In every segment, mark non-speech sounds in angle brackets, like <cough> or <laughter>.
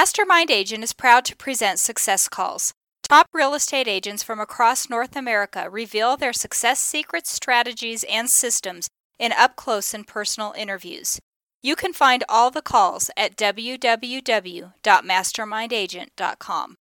Mastermind Agent is proud to present Success Calls. Top real estate agents from across North America reveal their success secrets, strategies, and systems in up close and personal interviews. You can find all the calls at www.mastermindagent.com.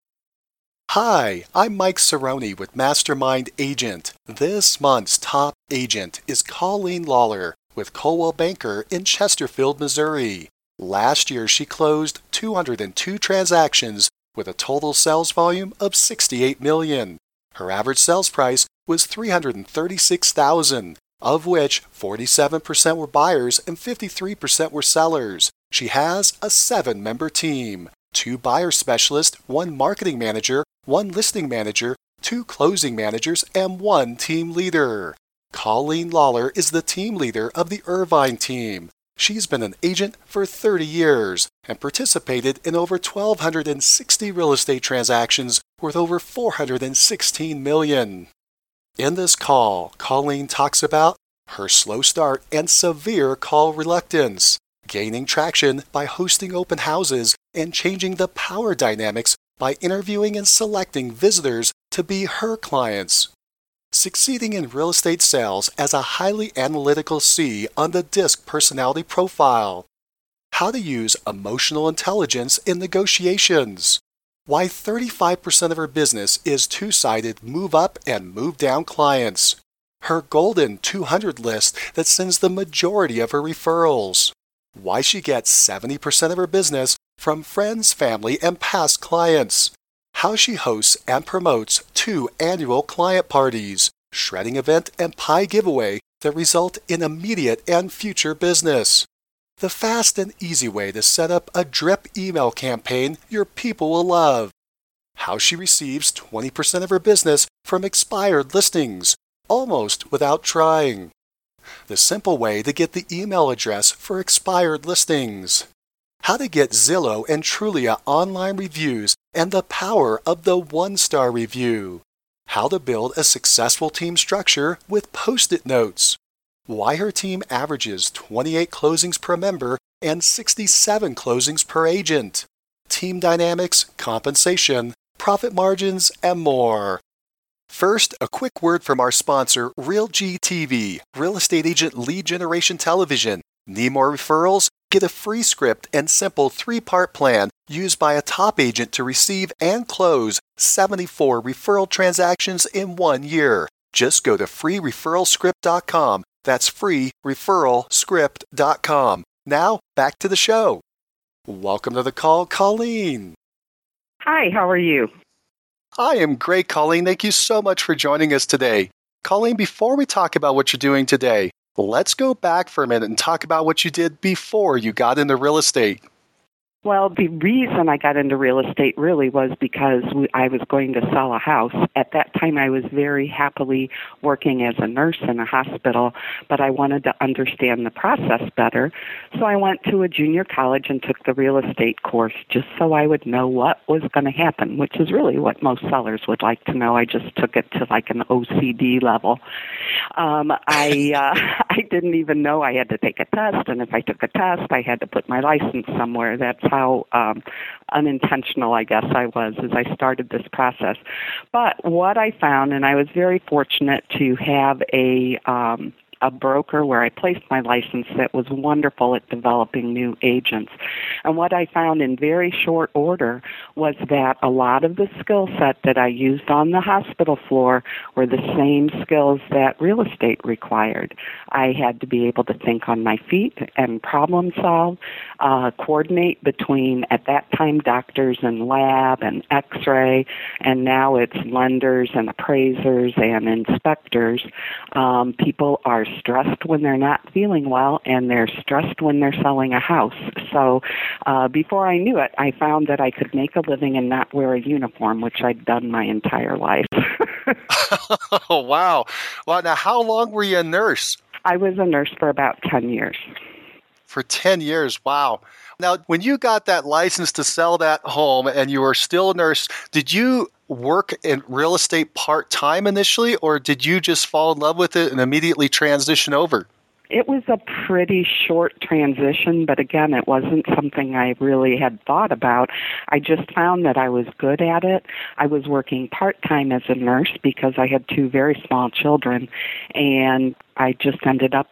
Hi, I'm Mike Cerrone with Mastermind Agent. This month's top agent is Colleen Lawler with Coldwell Banker in Chesterfield, Missouri. Last year, she closed 202 transactions with a total sales volume of 68 million. Her average sales price was 336,000, of which 47% were buyers and 53% were sellers. She has a 7-member team, two buyer specialists, one marketing manager, one listing manager, two closing managers, and one team leader. Colleen Lawler is the team leader of the Irvine team. She's been an agent for 30 years and participated in over 1,260 real estate transactions worth over 416 million. In this call, Colleen talks about her slow start and severe call reluctance, gaining traction by hosting open houses and changing the power dynamics by interviewing and selecting visitors to be her clients. Succeeding in real estate sales as a highly analytical C on the DISC personality profile. How to use emotional intelligence in negotiations. Why 35% of her business is two sided move up and move down clients. Her golden 200 list that sends the majority of her referrals. Why she gets 70% of her business from friends, family, and past clients how she hosts and promotes two annual client parties, shredding event and pie giveaway that result in immediate and future business. The fast and easy way to set up a drip email campaign your people will love. How she receives 20% of her business from expired listings, almost without trying. The simple way to get the email address for expired listings how to get Zillow and Trulia online reviews and the power of the one star review, how to build a successful team structure with post it notes, why her team averages 28 closings per member and 67 closings per agent, team dynamics, compensation, profit margins, and more. First, a quick word from our sponsor, RealG TV, Real Estate Agent Lead Generation Television. Need more referrals? Get a free script and simple three part plan used by a top agent to receive and close 74 referral transactions in one year. Just go to freereferralscript.com. That's freereferralscript.com. Now, back to the show. Welcome to the call, Colleen. Hi, how are you? I am great, Colleen. Thank you so much for joining us today. Colleen, before we talk about what you're doing today, Let's go back for a minute and talk about what you did before you got into real estate. Well, the reason I got into real estate really was because I was going to sell a house. At that time, I was very happily working as a nurse in a hospital, but I wanted to understand the process better. So I went to a junior college and took the real estate course just so I would know what was going to happen, which is really what most sellers would like to know. I just took it to like an OCD level. Um, I uh, <laughs> I didn't even know I had to take a test, and if I took a test, I had to put my license somewhere. That's how how um, unintentional I guess I was as I started this process. But what I found, and I was very fortunate to have a um, a broker where I placed my license that was wonderful at developing new agents. And what I found in very short order was that a lot of the skill set that I used on the hospital floor were the same skills that real estate required. I had to be able to think on my feet and problem solve, uh, coordinate between, at that time, doctors and lab and x ray, and now it's lenders and appraisers and inspectors. Um, people are stressed when they're not feeling well and they're stressed when they're selling a house. So uh, before I knew it, I found that I could make a living and not wear a uniform, which I'd done my entire life. <laughs> <laughs> oh, wow. Well, now, how long were you a nurse? I was a nurse for about 10 years. For 10 years, wow. Now, when you got that license to sell that home and you were still a nurse, did you work in real estate part time initially, or did you just fall in love with it and immediately transition over? It was a pretty short transition, but again, it wasn't something I really had thought about. I just found that I was good at it. I was working part time as a nurse because I had two very small children, and I just ended up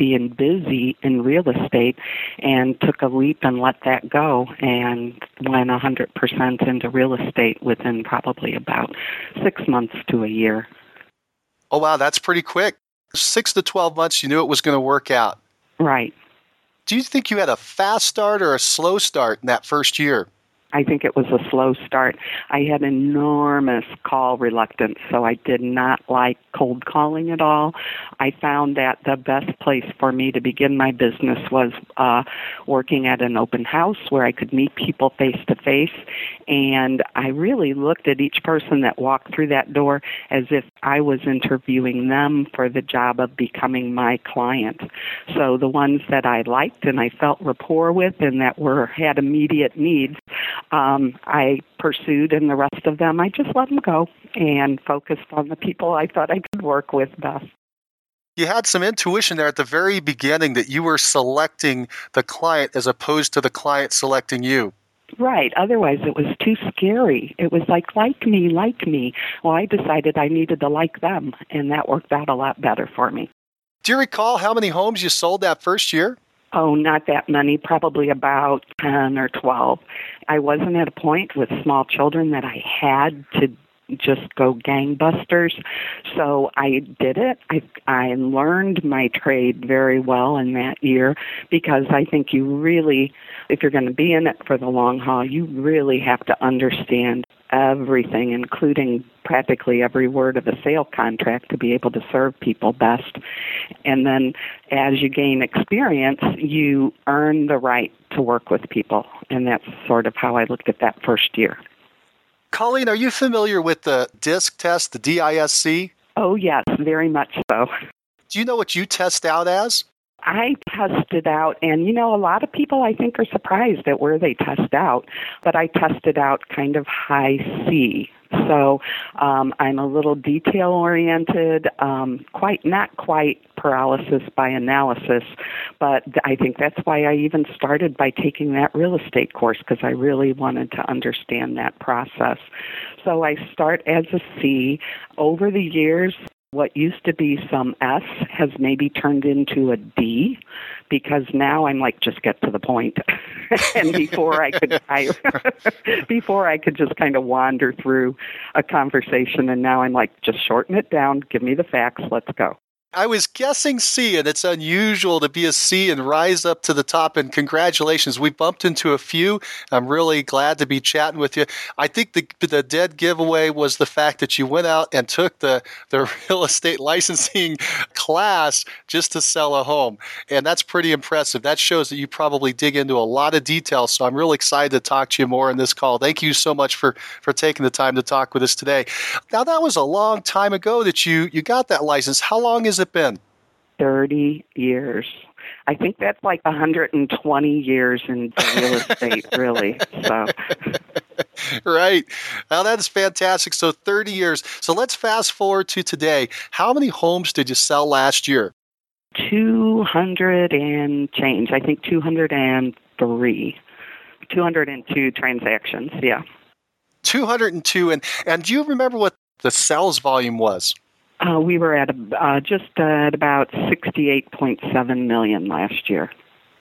being busy in real estate and took a leap and let that go and went 100% into real estate within probably about six months to a year. Oh, wow, that's pretty quick. Six to 12 months, you knew it was going to work out. Right. Do you think you had a fast start or a slow start in that first year? I think it was a slow start. I had enormous call reluctance, so I did not like cold calling at all. I found that the best place for me to begin my business was uh, working at an open house where I could meet people face to face. And I really looked at each person that walked through that door as if I was interviewing them for the job of becoming my client. So the ones that I liked and I felt rapport with and that were had immediate needs, um, I pursued, and the rest of them I just let them go and focused on the people I thought I could work with best. You had some intuition there at the very beginning that you were selecting the client as opposed to the client selecting you. Right. Otherwise, it was too scary. It was like, like me, like me. Well, I decided I needed to like them, and that worked out a lot better for me. Do you recall how many homes you sold that first year? Oh, not that many, probably about 10 or 12. I wasn't at a point with small children that I had to just go gangbusters. So I did it. I I learned my trade very well in that year because I think you really if you're going to be in it for the long haul, you really have to understand everything including practically every word of a sale contract to be able to serve people best. And then as you gain experience, you earn the right to work with people. And that's sort of how I looked at that first year. Colleen, are you familiar with the DISC test, the DISC? Oh, yes, very much so. Do you know what you test out as? I tested out, and you know, a lot of people I think are surprised at where they test out, but I tested out kind of high C. So um, I'm a little detail oriented, um, quite not quite paralysis by analysis, but I think that's why I even started by taking that real estate course because I really wanted to understand that process. So I start as a C. Over the years, what used to be some S has maybe turned into a D because now I'm like just get to the point. <laughs> and before I could I <laughs> before I could just kind of wander through a conversation and now I'm like just shorten it down, give me the facts, let's go. I was guessing C, and it's unusual to be a C and rise up to the top. And congratulations, we bumped into a few. I'm really glad to be chatting with you. I think the the dead giveaway was the fact that you went out and took the the <laughs> real estate licensing class just to sell a home, and that's pretty impressive. That shows that you probably dig into a lot of details. So I'm really excited to talk to you more in this call. Thank you so much for for taking the time to talk with us today. Now that was a long time ago that you you got that license. How long is it been? 30 years. I think that's like 120 years in real estate, <laughs> really. So. right. Well, that's fantastic. So 30 years. So let's fast forward to today. How many homes did you sell last year? 200 and change. I think 203. 202 transactions, yeah. 202. And, and do you remember what the sales volume was? Uh, we were at uh, just at about 68.7 million last year.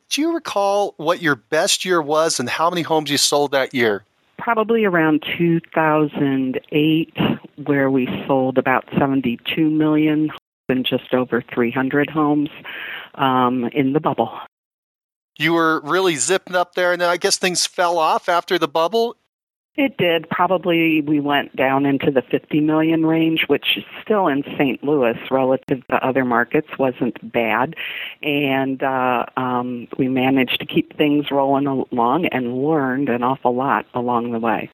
Do you recall what your best year was and how many homes you sold that year? Probably around 2008, where we sold about 72 million and just over 300 homes um, in the bubble. You were really zipping up there, and then I guess things fell off after the bubble. It did. Probably we went down into the 50 million range, which still in St. Louis relative to other markets wasn't bad. And uh, um, we managed to keep things rolling along and learned an awful lot along the way.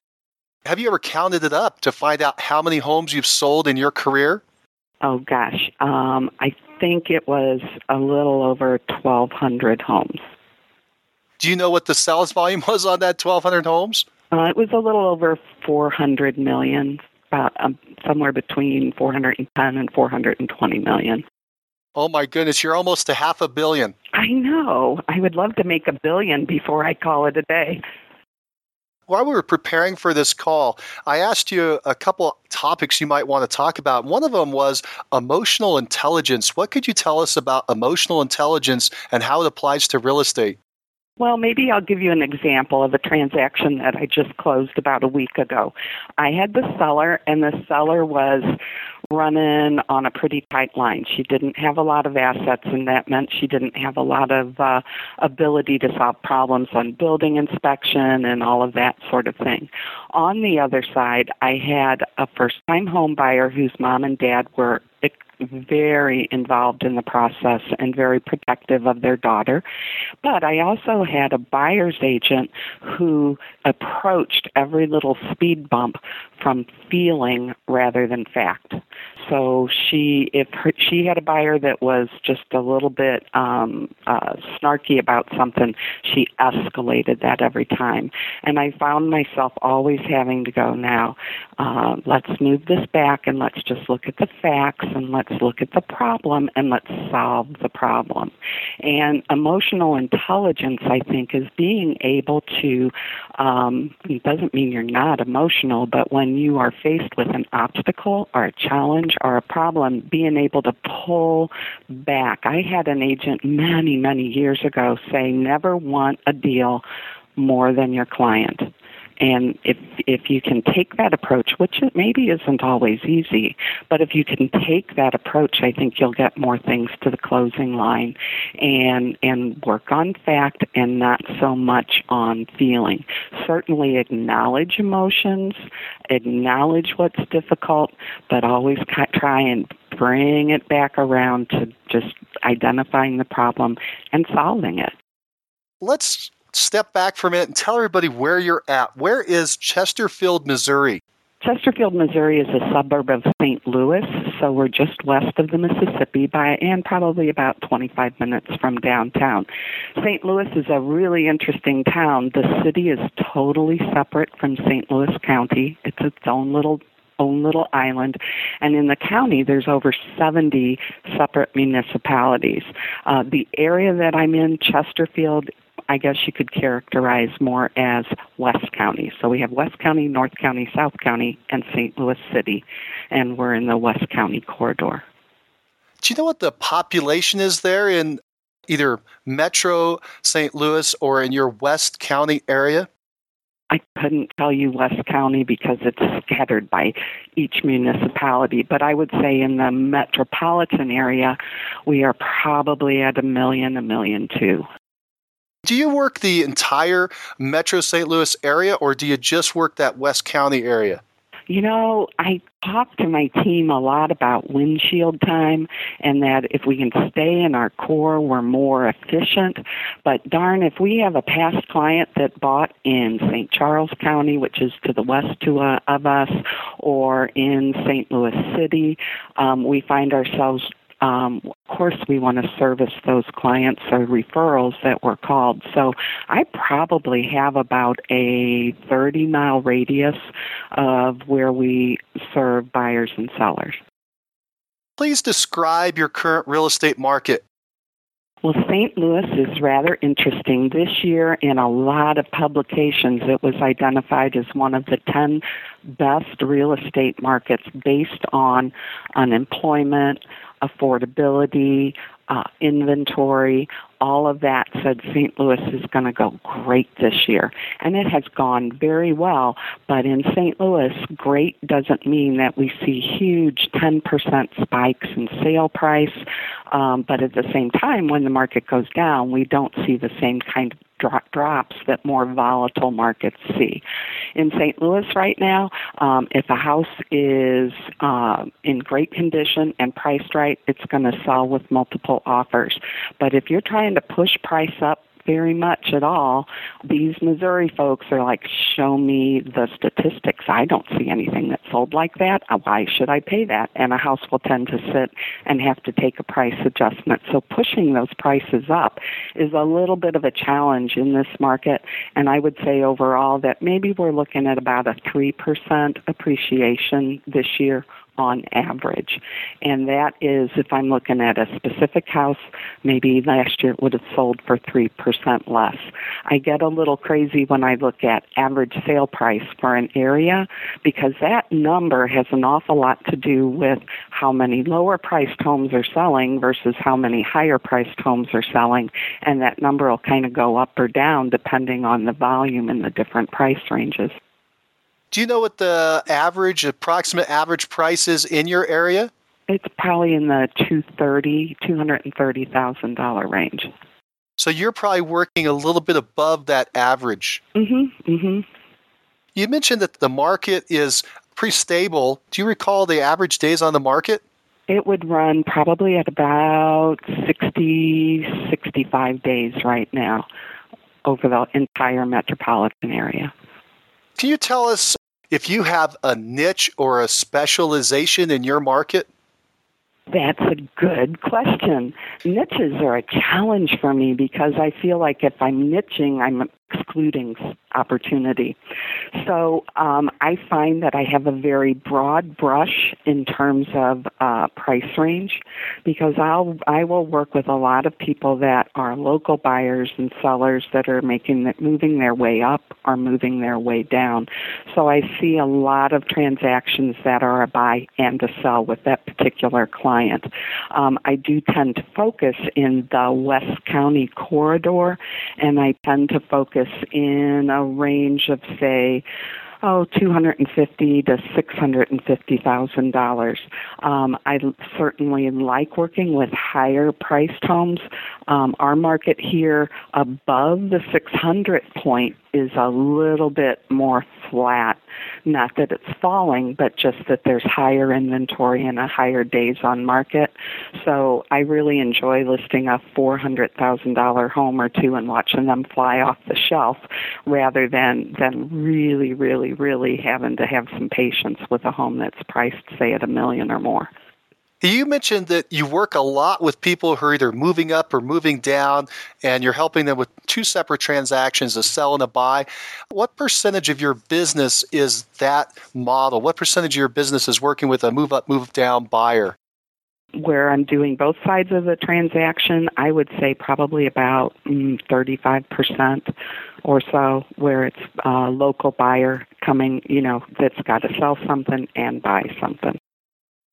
Have you ever counted it up to find out how many homes you've sold in your career? Oh, gosh. Um, I think it was a little over 1,200 homes. Do you know what the sales volume <laughs> was on that 1,200 homes? Uh, it was a little over 400 million, about um, somewhere between 410 and 420 million. Oh my goodness, you're almost to half a billion. I know. I would love to make a billion before I call it a day. While we were preparing for this call, I asked you a couple topics you might want to talk about. One of them was emotional intelligence. What could you tell us about emotional intelligence and how it applies to real estate? Well, maybe I'll give you an example of a transaction that I just closed about a week ago. I had the seller, and the seller was running on a pretty tight line. She didn't have a lot of assets, and that meant she didn't have a lot of uh, ability to solve problems on building inspection and all of that sort of thing. On the other side, I had a first time home buyer whose mom and dad were very involved in the process and very protective of their daughter. But I also had a buyer's agent who approached every little speed bump from feeling rather than fact. So she, if her, she had a buyer that was just a little bit um, uh, snarky about something, she escalated that every time. And I found myself always having to go now. Uh, let's move this back and let's just look at the facts and let's look at the problem and let's solve the problem. And emotional intelligence, I think, is being able to. Um, it doesn't mean you're not emotional, but when you are faced with an obstacle or a challenge or a problem, being able to pull back. I had an agent many, many years ago say, never want a deal more than your client. And if if you can take that approach, which it maybe isn't always easy, but if you can take that approach, I think you'll get more things to the closing line, and and work on fact and not so much on feeling. Certainly acknowledge emotions, acknowledge what's difficult, but always try and bring it back around to just identifying the problem and solving it. Let's step back for a minute and tell everybody where you're at. Where is Chesterfield, Missouri? Chesterfield, Missouri is a suburb of St. Louis, so we're just west of the Mississippi by and probably about 25 minutes from downtown. St. Louis is a really interesting town. The city is totally separate from St. Louis County. It's its own little own little island. And in the county, there's over 70 separate municipalities. Uh, the area that I'm in, Chesterfield, I guess you could characterize more as West County. So we have West County, North County, South County, and St. Louis City, and we're in the West County corridor. Do you know what the population is there in either Metro St. Louis or in your West County area? I couldn't tell you West County because it's scattered by each municipality, but I would say in the metropolitan area, we are probably at a million, a million two. Do you work the entire Metro St. Louis area or do you just work that West County area? You know, I talk to my team a lot about windshield time and that if we can stay in our core, we're more efficient. But darn, if we have a past client that bought in St. Charles County, which is to the west to, uh, of us, or in St. Louis City, um, we find ourselves um, of course, we want to service those clients or referrals that were called. So I probably have about a 30 mile radius of where we serve buyers and sellers. Please describe your current real estate market. Well, St. Louis is rather interesting. This year, in a lot of publications, it was identified as one of the 10 best real estate markets based on unemployment, affordability, uh, inventory, all of that said St. Louis is going to go great this year. And it has gone very well. But in St. Louis, great doesn't mean that we see huge 10% spikes in sale price. Um, but at the same time, when the market goes down, we don't see the same kind of drop, drops that more volatile markets see. In St. Louis right now, um, if a house is uh, in great condition and priced right, it's going to sell with multiple offers. But if you're trying to push price up very much at all. These Missouri folks are like, show me the statistics. I don't see anything that sold like that. Uh, why should I pay that? And a house will tend to sit and have to take a price adjustment. So pushing those prices up is a little bit of a challenge in this market. And I would say overall that maybe we're looking at about a 3% appreciation this year on average. And that is if I'm looking at a specific house, maybe last year it would have sold for 3% less. I get a little crazy when I look at average sale price for an area because that number has an awful lot to do with how many lower priced homes are selling versus how many higher priced homes are selling. And that number will kind of go up or down depending on the volume and the different price ranges. Do you know what the average, approximate average price is in your area? It's probably in the two thirty, two hundred and thirty thousand dollar range. So you're probably working a little bit above that average. Mm-hmm. Mm-hmm. You mentioned that the market is pretty stable. Do you recall the average days on the market? It would run probably at about 60, 65 days right now over the entire metropolitan area. Can you tell us if you have a niche or a specialization in your market? That's a good question. Niches are a challenge for me because I feel like if I'm niching, I'm excluding opportunity. So um, I find that I have a very broad brush in terms of uh, price range because I'll I will work with a lot of people that are local buyers and sellers that are making that moving their way up or moving their way down. So I see a lot of transactions that are a buy and a sell with that particular client. Um, I do tend to focus in the West County corridor, and I tend to focus focus in a range of say oh, two hundred and fifty to six hundred and fifty thousand dollars. Um, I certainly like working with higher priced homes. Um, our market here above the six hundred point is a little bit more flat. Not that it's falling, but just that there's higher inventory and a higher days on market. So I really enjoy listing a $400,000 home or two and watching them fly off the shelf rather than, than really, really, really having to have some patience with a home that's priced, say, at a million or more. You mentioned that you work a lot with people who are either moving up or moving down, and you're helping them with two separate transactions a sell and a buy. What percentage of your business is that model? What percentage of your business is working with a move up, move down buyer? Where I'm doing both sides of the transaction, I would say probably about mm, 35% or so, where it's a local buyer coming, you know, that's got to sell something and buy something.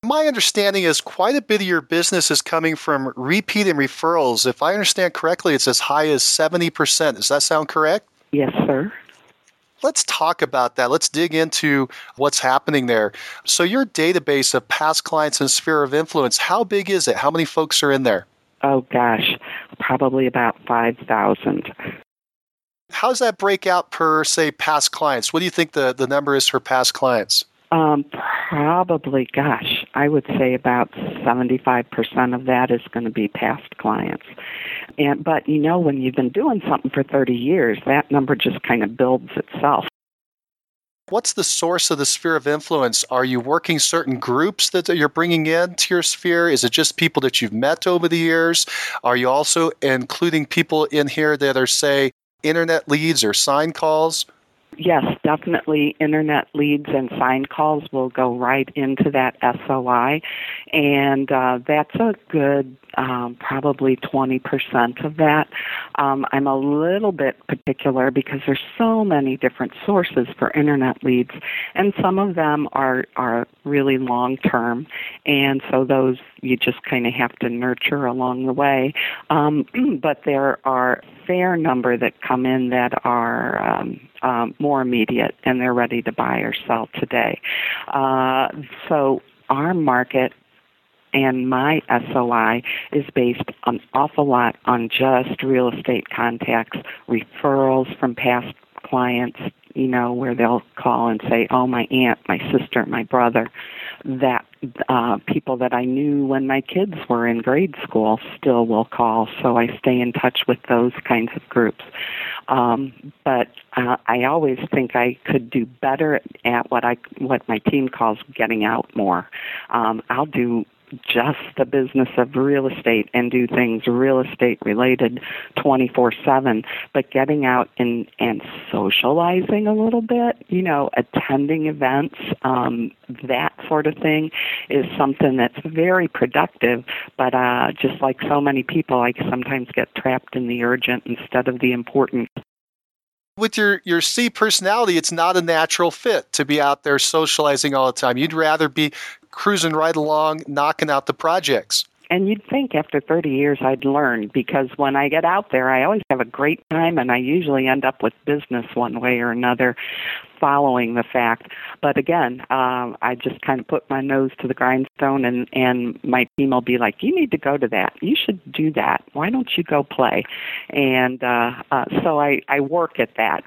My understanding is quite a bit of your business is coming from repeat and referrals. If I understand correctly, it's as high as 70%. Does that sound correct? Yes, sir. Let's talk about that. Let's dig into what's happening there. So, your database of past clients and sphere of influence, how big is it? How many folks are in there? Oh, gosh, probably about 5,000. How does that break out per, say, past clients? What do you think the, the number is for past clients? Um, probably, gosh, I would say about 75% of that is going to be past clients. And but you know when you've been doing something for 30 years, that number just kind of builds itself. What's the source of the sphere of influence? Are you working certain groups that you're bringing into your sphere? Is it just people that you've met over the years? Are you also including people in here that are, say, internet leads or sign calls? Yes, definitely. Internet leads and sign calls will go right into that SOI, and uh, that's a good um, probably 20% of that. Um, I'm a little bit particular because there's so many different sources for internet leads, and some of them are are really long term, and so those you just kind of have to nurture along the way. Um, <clears throat> but there are fair number that come in that are um, um, more immediate and they're ready to buy or sell today. Uh, so our market and my SOI is based an awful lot on just real estate contacts, referrals from past clients, you know, where they'll call and say, "Oh, my aunt, my sister, my brother," that uh, people that I knew when my kids were in grade school still will call. So I stay in touch with those kinds of groups. Um, but uh, I always think I could do better at what I what my team calls getting out more. Um, I'll do just the business of real estate and do things real estate related 24/7, but getting out and and socializing a little bit, you know, attending events, um, that sort of thing is something that's very productive. But uh, just like so many people, I sometimes get trapped in the urgent instead of the important with your your C personality, it's not a natural fit to be out there socializing all the time. You'd rather be cruising right along, knocking out the projects. And you'd think after 30 years I'd learn because when I get out there, I always have a great time and I usually end up with business one way or another following the fact. But again, um, I just kind of put my nose to the grindstone and, and my team will be like, you need to go to that. You should do that. Why don't you go play? And uh, uh, so I, I work at that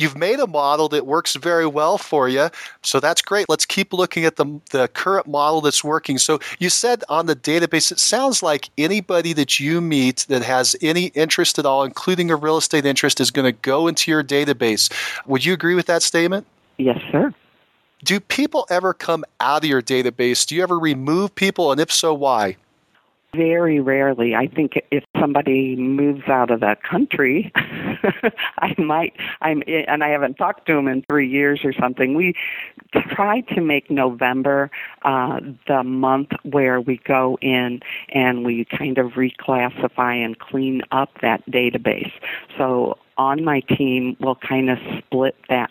you've made a model that works very well for you. So that's great. Let's keep looking at the, the current model that's working. So you said on the database, it sounds like anybody that you meet that has any interest at all, including a real estate interest, is going to go into your database. Would you agree with that statement? Yes, sir. Do people ever come out of your database? Do you ever remove people? And if so, why? Very rarely. I think if somebody moves out of the country, <laughs> I might. I'm, and I haven't talked to them in three years or something. We try to make November uh, the month where we go in and we kind of reclassify and clean up that database. So on my team will kind of split that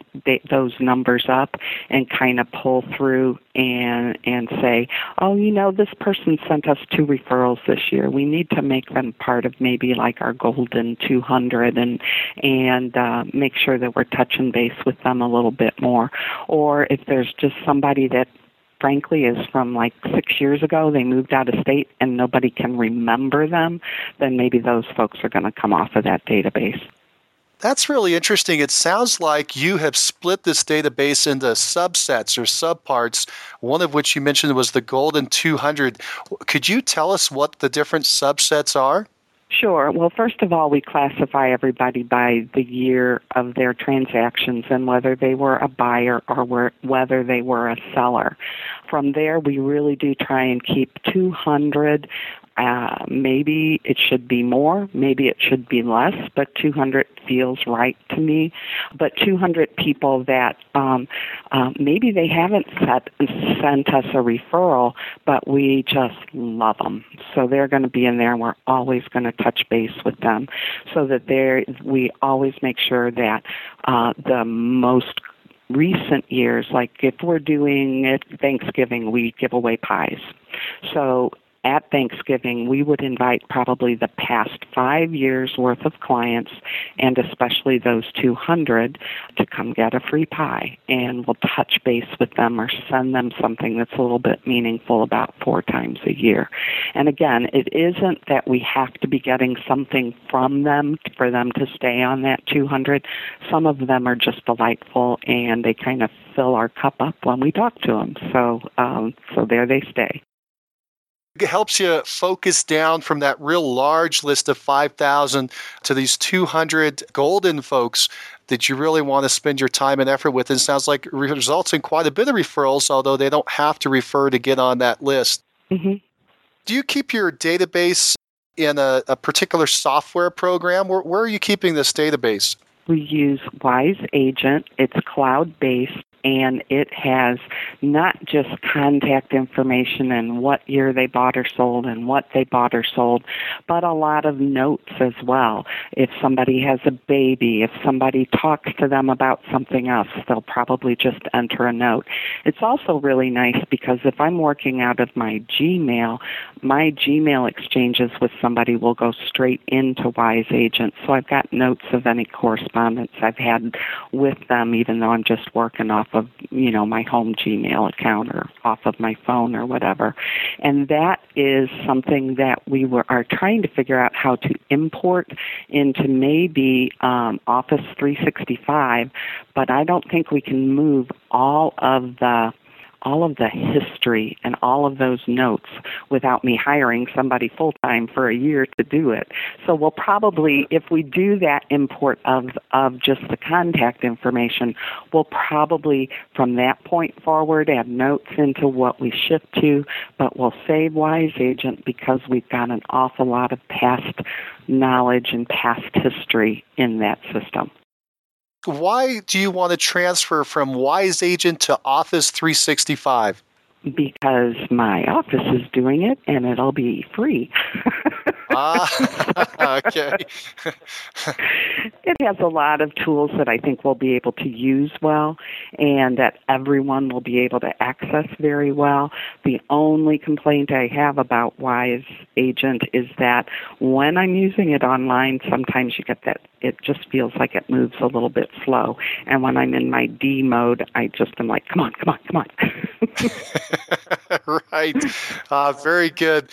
those numbers up and kind of pull through and and say, oh, you know, this person sent us two referrals this year. We need to make them part of maybe like our golden 200 and and uh, make sure that we're touching base with them a little bit more. Or if there's just somebody that frankly is from like six years ago they moved out of state and nobody can remember them then maybe those folks are going to come off of that database that's really interesting. It sounds like you have split this database into subsets or subparts, one of which you mentioned was the Golden 200. Could you tell us what the different subsets are? Sure. Well, first of all, we classify everybody by the year of their transactions and whether they were a buyer or were, whether they were a seller. From there, we really do try and keep 200 uh, maybe it should be more, maybe it should be less, but 200 feels right to me. But 200 people that um, uh, maybe they haven't set, sent us a referral, but we just love them. So they're going to be in there, and we're always going to touch base with them, so that they we always make sure that uh, the most recent years, like if we're doing it Thanksgiving, we give away pies. So at Thanksgiving, we would invite probably the past five years worth of clients, and especially those 200, to come get a free pie. And we'll touch base with them or send them something that's a little bit meaningful about four times a year. And again, it isn't that we have to be getting something from them for them to stay on that 200. Some of them are just delightful and they kind of fill our cup up when we talk to them. So, um, so there they stay helps you focus down from that real large list of 5,000 to these 200 golden folks that you really want to spend your time and effort with. And sounds like results in quite a bit of referrals, although they don't have to refer to get on that list. Mm-hmm. Do you keep your database in a, a particular software program? Where, where are you keeping this database? We use Wise Agent. It's cloud based and it has not just contact information and what year they bought or sold and what they bought or sold, but a lot of notes as well. If somebody has a baby, if somebody talks to them about something else, they'll probably just enter a note. It's also really nice because if I'm working out of my Gmail, my Gmail exchanges with somebody will go straight into Wise Agent. So I've got notes of any correspondence I've had with them, even though I'm just working off of you know my home Gmail account or off of my phone or whatever. And that is something that we were are trying to figure out how to import into maybe um, Office 365, but I don't think we can move all of the all of the history and all of those notes without me hiring somebody full time for a year to do it. So we'll probably, if we do that import of, of just the contact information, we'll probably from that point forward add notes into what we shift to, but we'll save Wise Agent because we've got an awful lot of past knowledge and past history in that system. Why do you want to transfer from Wise Agent to Office 365? Because my office is doing it and it'll be free. ah, <laughs> okay. it has a lot of tools that I think we'll be able to use well and that everyone will be able to access very well. The only complaint I have about Wise Agent is that when I'm using it online, sometimes you get that it just feels like it moves a little bit slow. And when I'm in my D mode, I just am like, come on, come on, come on. <laughs> <laughs> right. Uh, very good.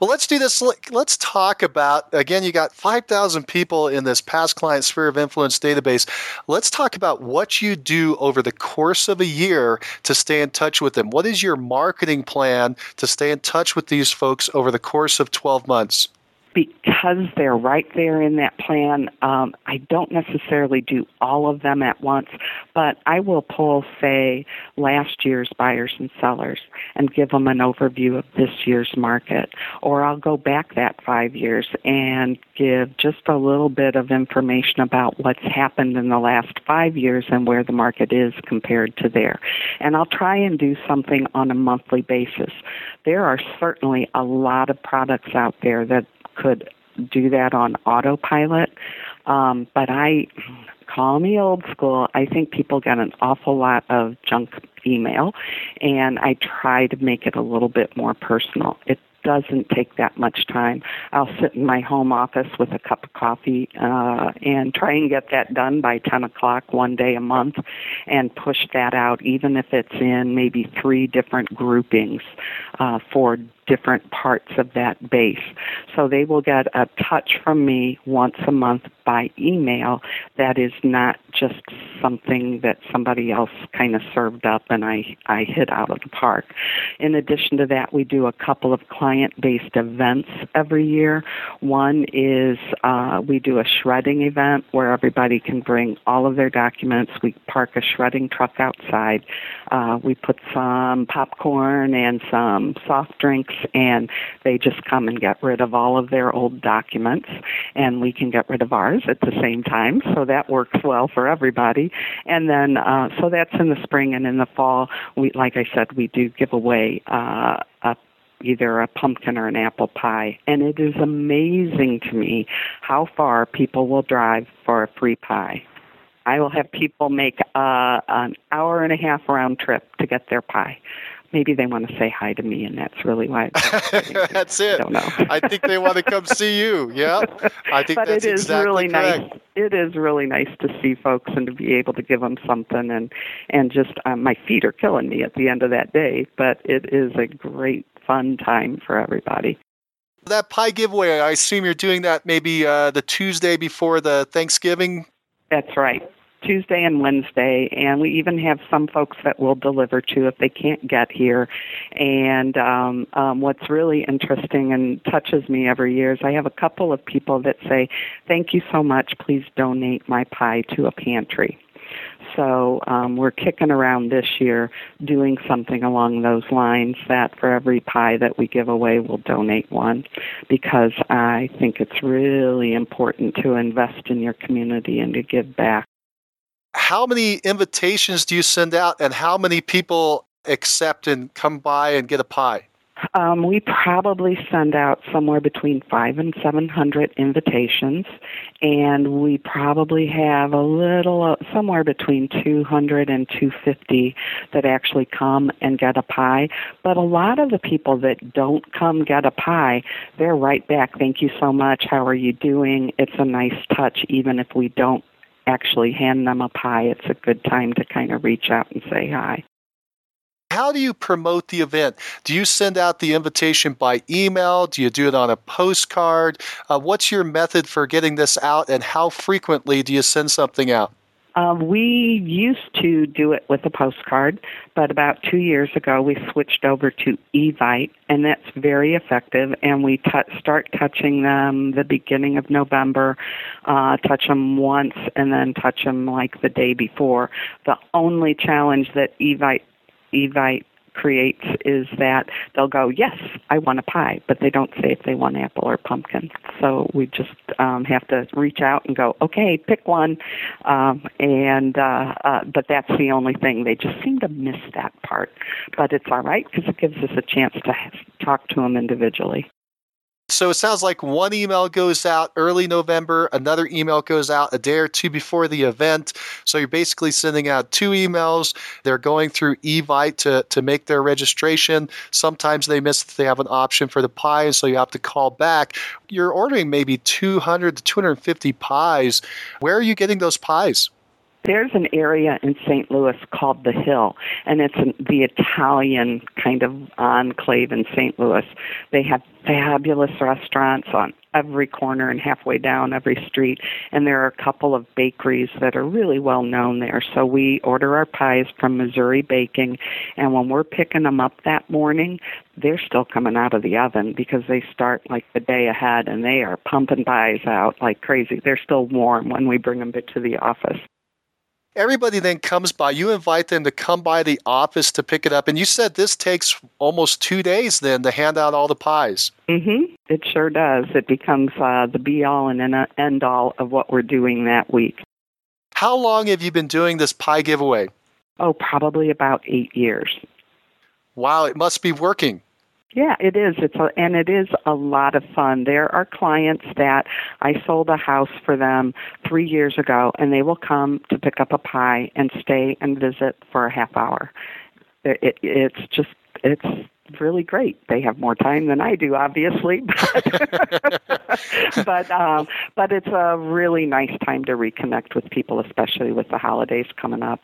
Well, let's do this. Let's talk about, again, you got 5,000 people in this past client sphere of influence database. Let's talk about what you do over the course of a year to stay in touch with them. What is your marketing plan to stay in touch with these folks over the course of 12 months? Because they're right there in that plan, um, I don't necessarily do all of them at once, but I will pull, say, last year's buyers and sellers and give them an overview of this year's market. Or I'll go back that five years and give just a little bit of information about what's happened in the last five years and where the market is compared to there. And I'll try and do something on a monthly basis. There are certainly a lot of products out there that could do that on autopilot. Um, but I call me old school. I think people get an awful lot of junk email, and I try to make it a little bit more personal. It doesn't take that much time. I'll sit in my home office with a cup of coffee uh, and try and get that done by 10 o'clock one day a month and push that out, even if it's in maybe three different groupings uh, for different parts of that base. So they will get a touch from me once a month by email that is not just something that somebody else kind of served up and I, I hit out of the park. In addition to that, we do a couple of client based events every year. One is uh, we do a shredding event where everybody can bring all of their documents. We park a shredding truck outside. Uh, we put some popcorn and some soft drinks and they just come and get rid of all of their old documents and we can get rid of ours at the same time so that works well for everybody and then uh, so that's in the spring and in the fall we like i said we do give away uh, a either a pumpkin or an apple pie. And it is amazing to me how far people will drive for a free pie. I will have people make uh, an hour and a half round trip to get their pie maybe they want to say hi to me, and that's really why. <laughs> that's it. I don't know. I think they want to come <laughs> see you. Yeah, I think but that's it is exactly really correct. nice. It is really nice to see folks and to be able to give them something, and and just um, my feet are killing me at the end of that day, but it is a great fun time for everybody. That pie giveaway, I assume you're doing that maybe uh, the Tuesday before the Thanksgiving. That's right. Tuesday and Wednesday, and we even have some folks that will deliver to if they can't get here. And um, um, what's really interesting and touches me every year is I have a couple of people that say, "Thank you so much. Please donate my pie to a pantry." So um, we're kicking around this year doing something along those lines that for every pie that we give away, we'll donate one because I think it's really important to invest in your community and to give back how many invitations do you send out and how many people accept and come by and get a pie? Um, we probably send out somewhere between five and seven hundred invitations, and we probably have a little uh, somewhere between two hundred and two fifty that actually come and get a pie. But a lot of the people that don't come get a pie, they're right back. Thank you so much. How are you doing? It's a nice touch, even if we don't actually hand them a pie, it's a good time to kind of reach out and say hi. How do you promote the event? Do you send out the invitation by email? Do you do it on a postcard? Uh, what's your method for getting this out, and how frequently do you send something out? Um, we used to do it with a postcard, but about two years ago we switched over to Evite, and that's very effective. And we t- start touching them the beginning of November, uh, touch them once, and then touch them like the day before. The only challenge that Evite Evite creates is that they'll go, yes, I want a pie, but they don't say if they want apple or pumpkin. So we just um, have to reach out and go, okay, pick one. Um, and uh, uh, but that's the only thing. They just seem to miss that part, but it's all right because it gives us a chance to talk to them individually. So it sounds like one email goes out early November, another email goes out a day or two before the event. So you're basically sending out two emails. They're going through Evite to, to make their registration. Sometimes they miss that they have an option for the pie, and so you have to call back. You're ordering maybe 200 to 250 pies. Where are you getting those pies? There's an area in St. Louis called the Hill, and it's an, the Italian kind of enclave in St. Louis. They have fabulous restaurants on every corner and halfway down every street, and there are a couple of bakeries that are really well known there. So we order our pies from Missouri Baking, and when we're picking them up that morning, they're still coming out of the oven because they start like the day ahead and they are pumping pies out like crazy. They're still warm when we bring them to the office. Everybody then comes by. You invite them to come by the office to pick it up. And you said this takes almost two days then to hand out all the pies. Mm-hmm. It sure does. It becomes uh, the be all and end all of what we're doing that week. How long have you been doing this pie giveaway? Oh, probably about eight years. Wow, it must be working. Yeah, it is. It's a, and it is a lot of fun. There are clients that I sold a house for them three years ago, and they will come to pick up a pie and stay and visit for a half hour. It, it, it's just it's really great. They have more time than I do, obviously, <laughs> but <laughs> but, um, but it's a really nice time to reconnect with people, especially with the holidays coming up.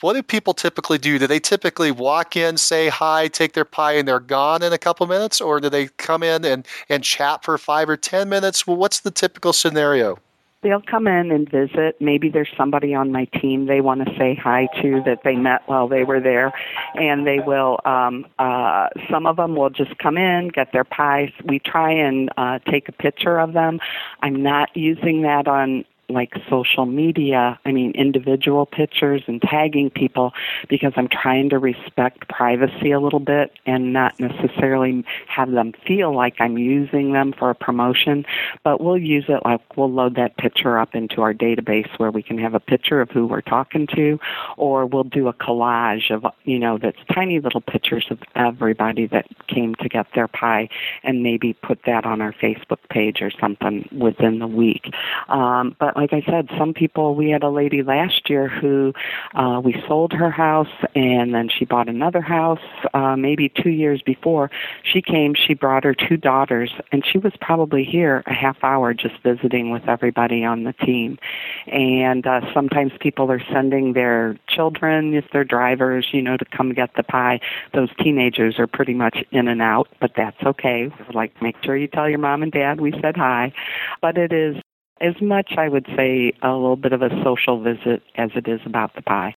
What do people typically do? Do they typically walk in, say hi, take their pie, and they're gone in a couple minutes? Or do they come in and, and chat for five or 10 minutes? Well, what's the typical scenario? They'll come in and visit. Maybe there's somebody on my team they want to say hi to that they met while they were there, and they will. Um, uh, some of them will just come in, get their pies. We try and uh, take a picture of them. I'm not using that on like social media, I mean individual pictures and tagging people because I'm trying to respect privacy a little bit and not necessarily have them feel like I'm using them for a promotion, but we'll use it like we'll load that picture up into our database where we can have a picture of who we're talking to or we'll do a collage of, you know, that's tiny little pictures of everybody that came to get their pie and maybe put that on our Facebook page or something within the week. Um, but like I said, some people, we had a lady last year who uh, we sold her house and then she bought another house uh, maybe two years before. She came, she brought her two daughters, and she was probably here a half hour just visiting with everybody on the team. And uh, sometimes people are sending their children, if they're drivers, you know, to come get the pie. Those teenagers are pretty much in and out, but that's okay. Like, make sure you tell your mom and dad we said hi. But it is as much, I would say, a little bit of a social visit as it is about the pie.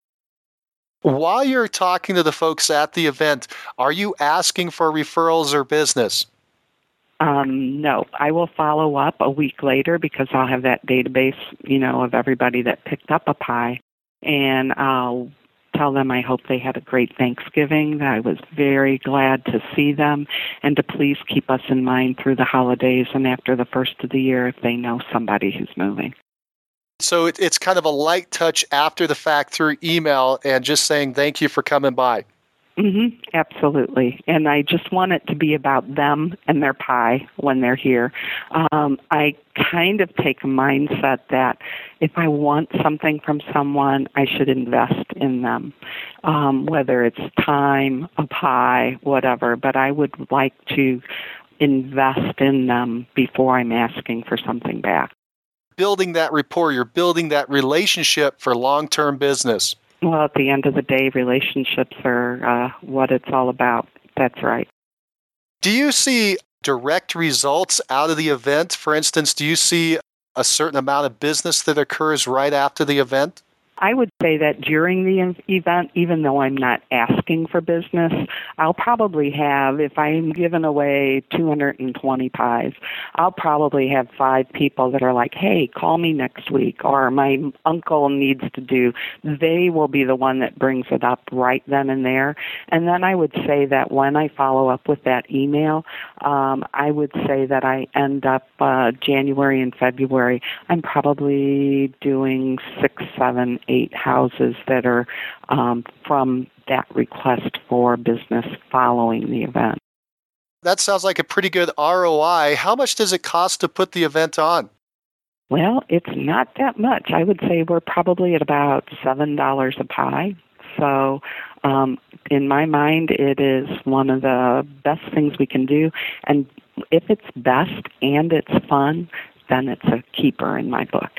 While you're talking to the folks at the event, are you asking for referrals or business? Um, no, I will follow up a week later because I'll have that database, you know, of everybody that picked up a pie, and I'll tell them I hope they had a great Thanksgiving, that I was very glad to see them, and to please keep us in mind through the holidays and after the first of the year if they know somebody who's moving. So it's kind of a light touch after the fact through email and just saying thank you for coming by. Mm-hmm, absolutely. And I just want it to be about them and their pie when they're here. Um, I kind of take a mindset that if I want something from someone, I should invest in them, um, whether it's time, a pie, whatever. But I would like to invest in them before I'm asking for something back. Building that rapport, you're building that relationship for long term business. Well, at the end of the day, relationships are uh, what it's all about. That's right. Do you see direct results out of the event? For instance, do you see a certain amount of business that occurs right after the event? I would say that during the event, even though I'm not asking for business, I'll probably have, if I'm giving away 220 pies, I'll probably have five people that are like, hey, call me next week, or my uncle needs to do. They will be the one that brings it up right then and there. And then I would say that when I follow up with that email, um, I would say that I end up uh, January and February, I'm probably doing six, seven, eight houses that are um, from that request for business following the event. That sounds like a pretty good ROI. How much does it cost to put the event on? Well, it's not that much. I would say we're probably at about $7 a pie. So, um, in my mind, it is one of the best things we can do. And if it's best and it's fun, then it's a keeper in my book.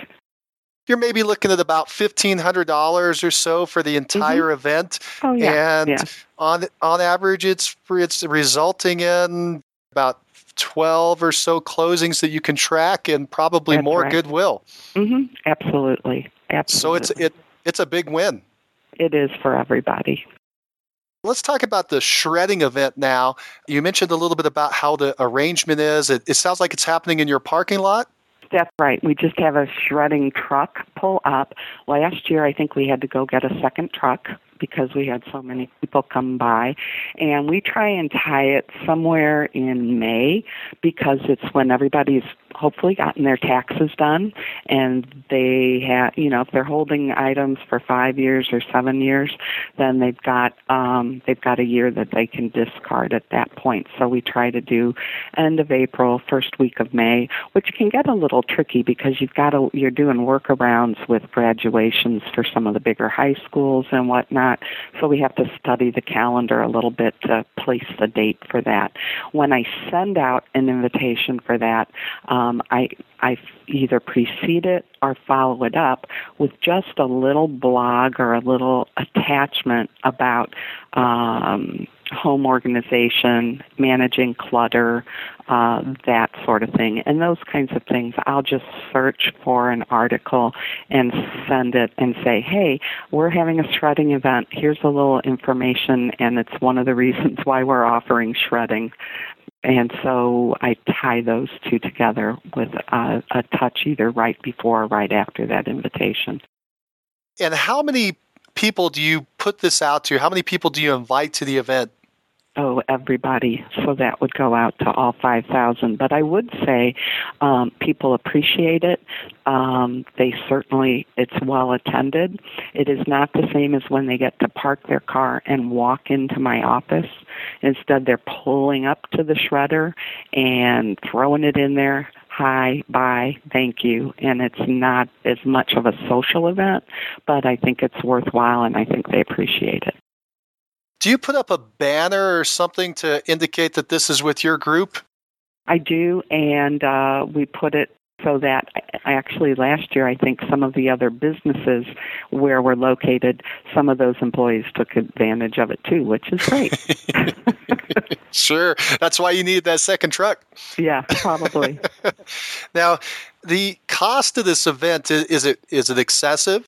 You're maybe looking at about fifteen hundred dollars or so for the entire mm-hmm. event, oh, yeah. and yeah. on on average, it's it's resulting in about 12 or so closings that you can track and probably That's more right. goodwill. Mm-hmm. Absolutely. Absolutely. So it's it it's a big win. It is for everybody. Let's talk about the shredding event now. You mentioned a little bit about how the arrangement is. It, it sounds like it's happening in your parking lot. That's right. We just have a shredding truck pull up. Last year, I think we had to go get a second truck because we had so many people come by. And we try and tie it somewhere in May because it's when everybody's hopefully gotten their taxes done and they have, you know, if they're holding items for five years or seven years, then they've got, um, they've got a year that they can discard at that point. So we try to do end of April, first week of May, which can get a little tricky because you've got to, you're doing workarounds with graduations for some of the bigger high schools and whatnot So we have to study the calendar a little bit to place the date for that. When I send out an invitation for that, um, I I either precede it or follow it up with just a little blog or a little attachment about um, home organization, managing clutter, uh, that sort of thing. And those kinds of things, I'll just search for an article and send it and say, hey, we're having a shredding event. Here's a little information, and it's one of the <laughs> reasons why we're offering shredding. And so I tie those two together with a, a touch either right before or right after that invitation. And how many people do you put this out to? How many people do you invite to the event? Oh, everybody. So that would go out to all 5,000. But I would say um, people appreciate it. Um, they certainly, it's well attended. It is not the same as when they get to park their car and walk into my office. Instead, they're pulling up to the shredder and throwing it in there hi, bye, thank you. And it's not as much of a social event, but I think it's worthwhile and I think they appreciate it. Do you put up a banner or something to indicate that this is with your group? I do, and uh, we put it so that actually last year I think some of the other businesses where we're located, some of those employees took advantage of it too, which is great. <laughs> sure, that's why you need that second truck. Yeah, probably. <laughs> now, the cost of this event is it is it excessive?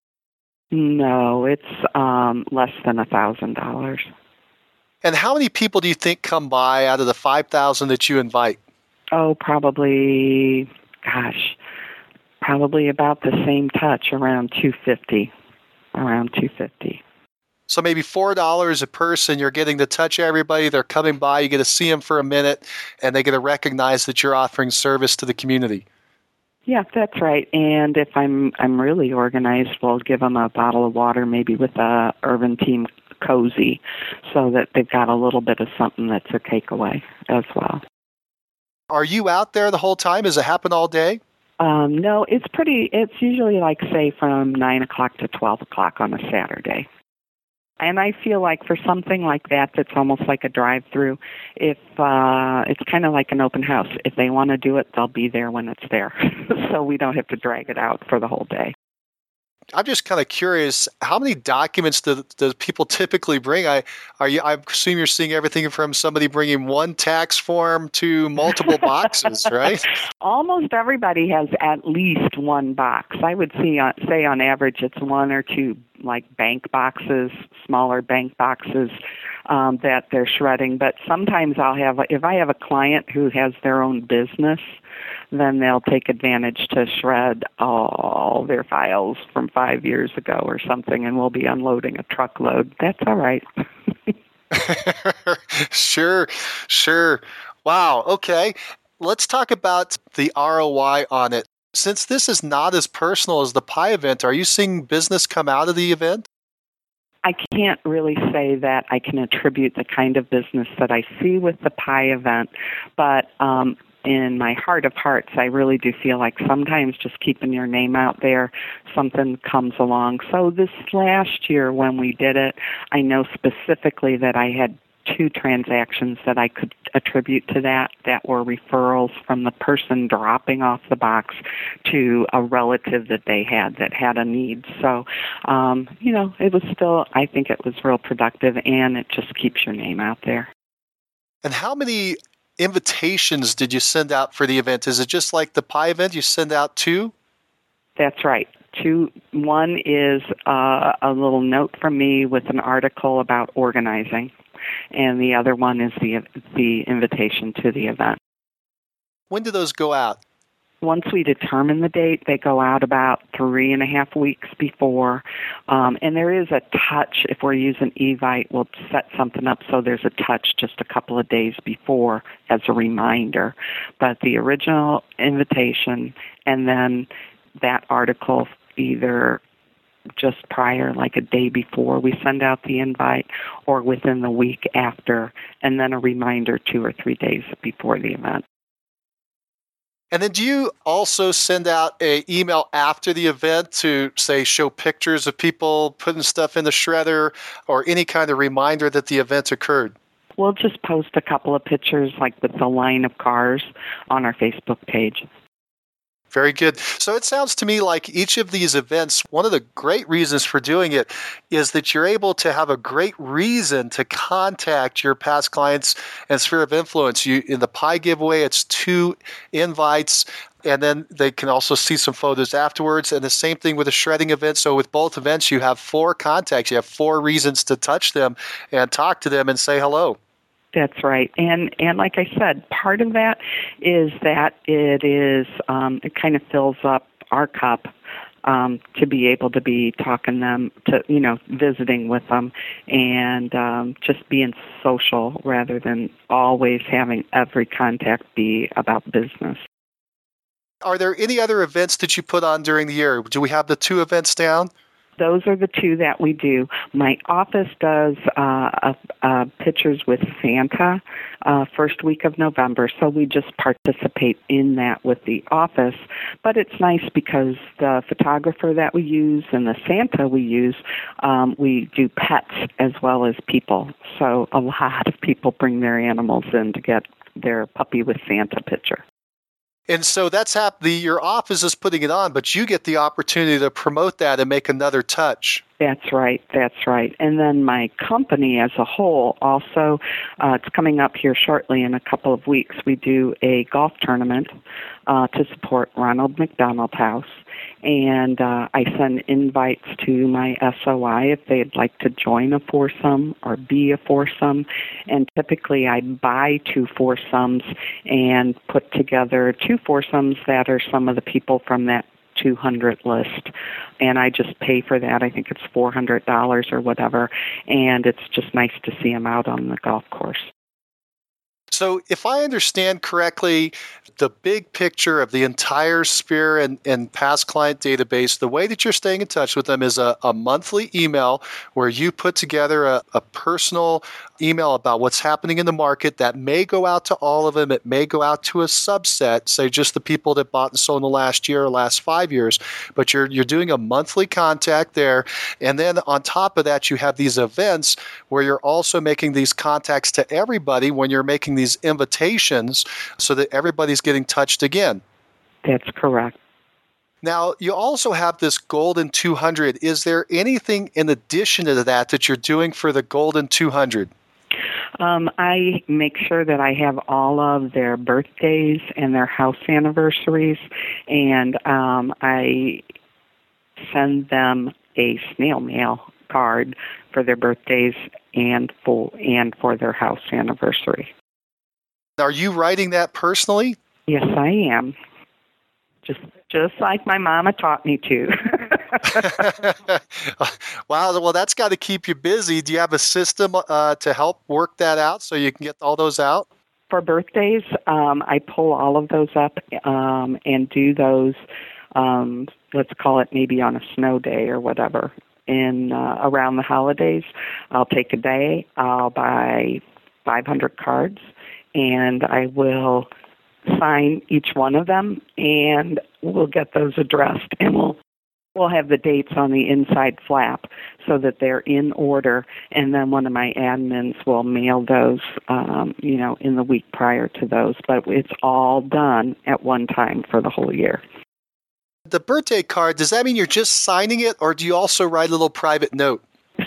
No, it's um, less than a thousand dollars. And how many people do you think come by out of the 5,000 that you invite? Oh, probably, gosh, probably about the same touch, around 250. Around 250. So maybe $4 a person, you're getting to touch everybody. They're coming by, you get to see them for a minute, and they get to recognize that you're offering service to the community. Yeah, that's right. And if I'm I'm really organized, we'll give them a bottle of water, maybe with a Urban Team cozy so that they've got a little bit of something that's a takeaway as well. Are you out there the whole time? Does it happen all day? Um, no, it's pretty. It's usually like say from nine o'clock to twelve o'clock on a Saturday. And I feel like for something like that, that's almost like a drive-through. If uh, it's kind of like an open house, if they want to do it, they'll be there when it's there, <laughs> so we don't have to drag it out for the whole day. I'm just kind of curious, how many documents do, do people typically bring? I are you? I assume you're seeing everything from somebody bringing one tax form to multiple <laughs> boxes, right? Almost everybody has at least one box. I would see, say on average, it's one or two like bank boxes, smaller bank boxes um, that they're shredding. But sometimes I'll have, if I have a client who has their own business, then they'll take advantage to shred all their files from five years ago or something, and we'll be unloading a truckload. That's all right. <laughs> sure, sure. Wow. Okay. Let's talk about the ROI on it. Since this is not as personal as the pie event, are you seeing business come out of the event? I can't really say that I can attribute the kind of business that I see with the pie event, but um, in my heart of hearts, I really do feel like sometimes just keeping your name out there, something comes along. So this last year when we did it, I know specifically that I had two transactions that I could attribute to that that were referrals from the person dropping off the box to a relative that they had that had a need. So, um, you know, it was still, I think it was real productive and it just keeps your name out there. And how many invitations did you send out for the event? Is it just like the pie event? You send out two? That's right. Two. One is uh, a little note from me with an article about organizing, and the other one is the the invitation to the event. When do those go out? Once we determine the date, they go out about three and a half weeks before. Um, and there is a touch, if we're using Evite, we'll set something up so there's a touch just a couple of days before as a reminder. But the original invitation and then that article either just prior, like a day before we send out the invite, or within the week after, and then a reminder two or three days before the event. And then do you also send out a email after the event to say show pictures of people putting stuff in the shredder or any kind of reminder that the event occurred? We'll just post a couple of pictures like with the line of cars on our Facebook page. Very good. So it sounds to me like each of these events, one of the great reasons for doing it is that you're able to have a great reason to contact your past clients and sphere of influence. You in the pie giveaway, it's two invites and then they can also see some photos afterwards. And the same thing with the shredding event. So with both events, you have four contacts. You have four reasons to touch them and talk to them and say hello. That's right, and and like I said, part of that is that it is um, it kind of fills up our cup um, to be able to be talking them to you know visiting with them and um, just being social rather than always having every contact be about business. Are there any other events that you put on during the year? Do we have the two events down? Those are the two that we do. My office does uh, uh, uh pictures with Santa uh, first week of November, so we just participate in that with the office. But it's nice because the photographer that we use and the Santa we use, um, we do pets as well as people. So a lot of people bring their animals in to get their puppy with Santa picture. And so that's happening. Your office is putting it on, but you get the opportunity to promote that and make another touch. That's right. That's right. And then my company as a whole also, uh, it's coming up here shortly in a couple of weeks. We do a golf tournament uh, to support Ronald McDonald House. And uh, I send invites to my SOI if they'd like to join a foursome or be a foursome. And typically I buy two foursomes and put together two foursomes that are some of the people from that 200 list and I just pay for that. I think it's $400 or whatever and it's just nice to see them out on the golf course. So, if I understand correctly, the big picture of the entire Sphere and, and past client database, the way that you're staying in touch with them is a, a monthly email where you put together a, a personal email about what's happening in the market that may go out to all of them. It may go out to a subset, say just the people that bought and sold in the last year or last five years. But you're you're doing a monthly contact there, and then on top of that, you have these events where you're also making these contacts to everybody when you're making these invitations, so that everybody's getting touched again. That's correct. Now, you also have this Golden 200. Is there anything in addition to that that you're doing for the Golden 200? Um, I make sure that I have all of their birthdays and their house anniversaries, and um, I send them a snail mail card for their birthdays and for and for their house anniversary. Are you writing that personally? Yes, I am. Just just like my mama taught me to. <laughs> wow, well that's got to keep you busy. Do you have a system uh, to help work that out so you can get all those out? For birthdays, um, I pull all of those up um, and do those. Um, let's call it maybe on a snow day or whatever. In uh, around the holidays, I'll take a day. I'll buy 500 cards, and I will sign each one of them, and we'll get those addressed, and we'll we'll have the dates on the inside flap so that they're in order, and then one of my admins will mail those, um, you know, in the week prior to those. But it's all done at one time for the whole year. The birthday card, does that mean you're just signing it, or do you also write a little private note?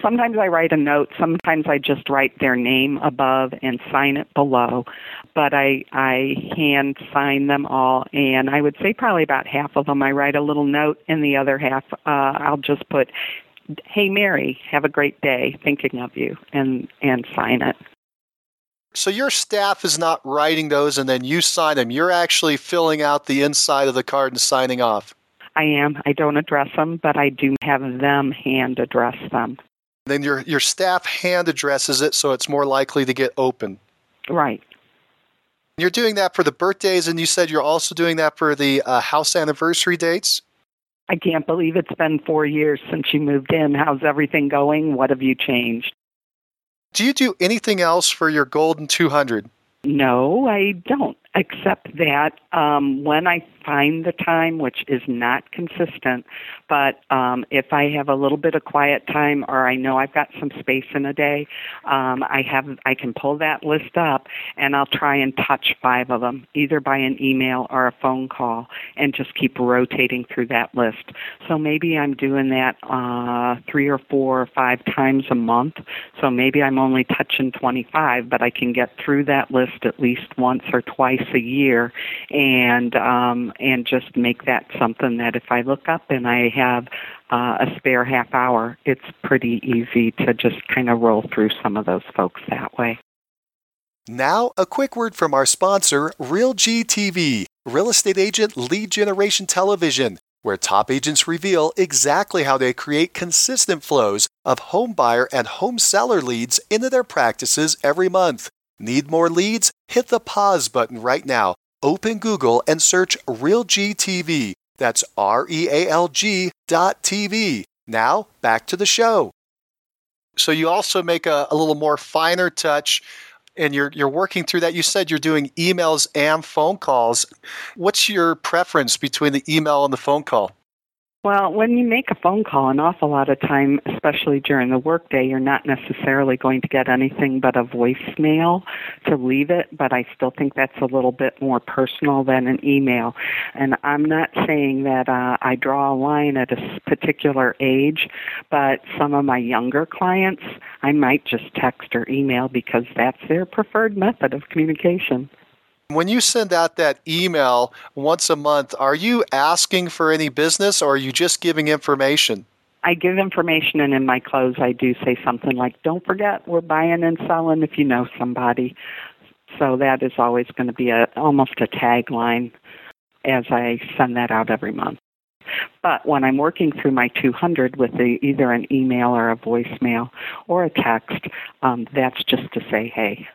Sometimes I write a note. Sometimes I just write their name above and sign it below. But I I hand sign them all, and I would say probably about half of them I write a little note, and the other half uh, I'll just put, "Hey Mary, have a great day, thinking of you," and and sign it. So your staff is not writing those and then you sign them. You're actually filling out the inside of the card and signing off. I am. I don't address them, but I do have them hand address them. Then your your staff hand addresses it so it's more likely to get open. Right. You're doing that for the birthdays, and you said you're also doing that for the uh, house anniversary dates. I can't believe it's been four years since you moved in. How's everything going? What have you changed? Do you do anything else for your Golden 200? No, I don't except that um, when I find the time, which is not consistent, but um, if I have a little bit of quiet time or I know I've got some space in a day, um, I have I can pull that list up and I'll try and touch five of them, either by an email or a phone call, and just keep rotating through that list. So maybe I'm doing that uh, three or four or five times a month. So maybe I'm only touching 25, but I can get through that list at least once or twice a year, and um, and just make that something that if I look up and I have uh, a spare half hour, it's pretty easy to just kind of roll through some of those folks that way. Now, a quick word from our sponsor, Real TV, real estate agent lead generation television, where top agents reveal exactly how they create consistent flows of home buyer and home seller leads into their practices every month. Need more leads? Hit the pause button right now. Open Google and search RealGTV. That's R E A L G dot TV. Now, back to the show. So, you also make a, a little more finer touch and you're, you're working through that. You said you're doing emails and phone calls. What's your preference between the email and the phone call? Well, when you make a phone call, an awful lot of time, especially during the workday, you're not necessarily going to get anything but a voicemail to leave it, but I still think that's a little bit more personal than an email. And I'm not saying that uh, I draw a line at a particular age, but some of my younger clients, I might just text or email because that's their preferred method of communication. When you send out that email once a month, are you asking for any business or are you just giving information? I give information, and in my close, I do say something like, Don't forget, we're buying and selling if you know somebody. So that is always going to be a almost a tagline as I send that out every month. But when I'm working through my 200 with the, either an email or a voicemail or a text, um, that's just to say, hey,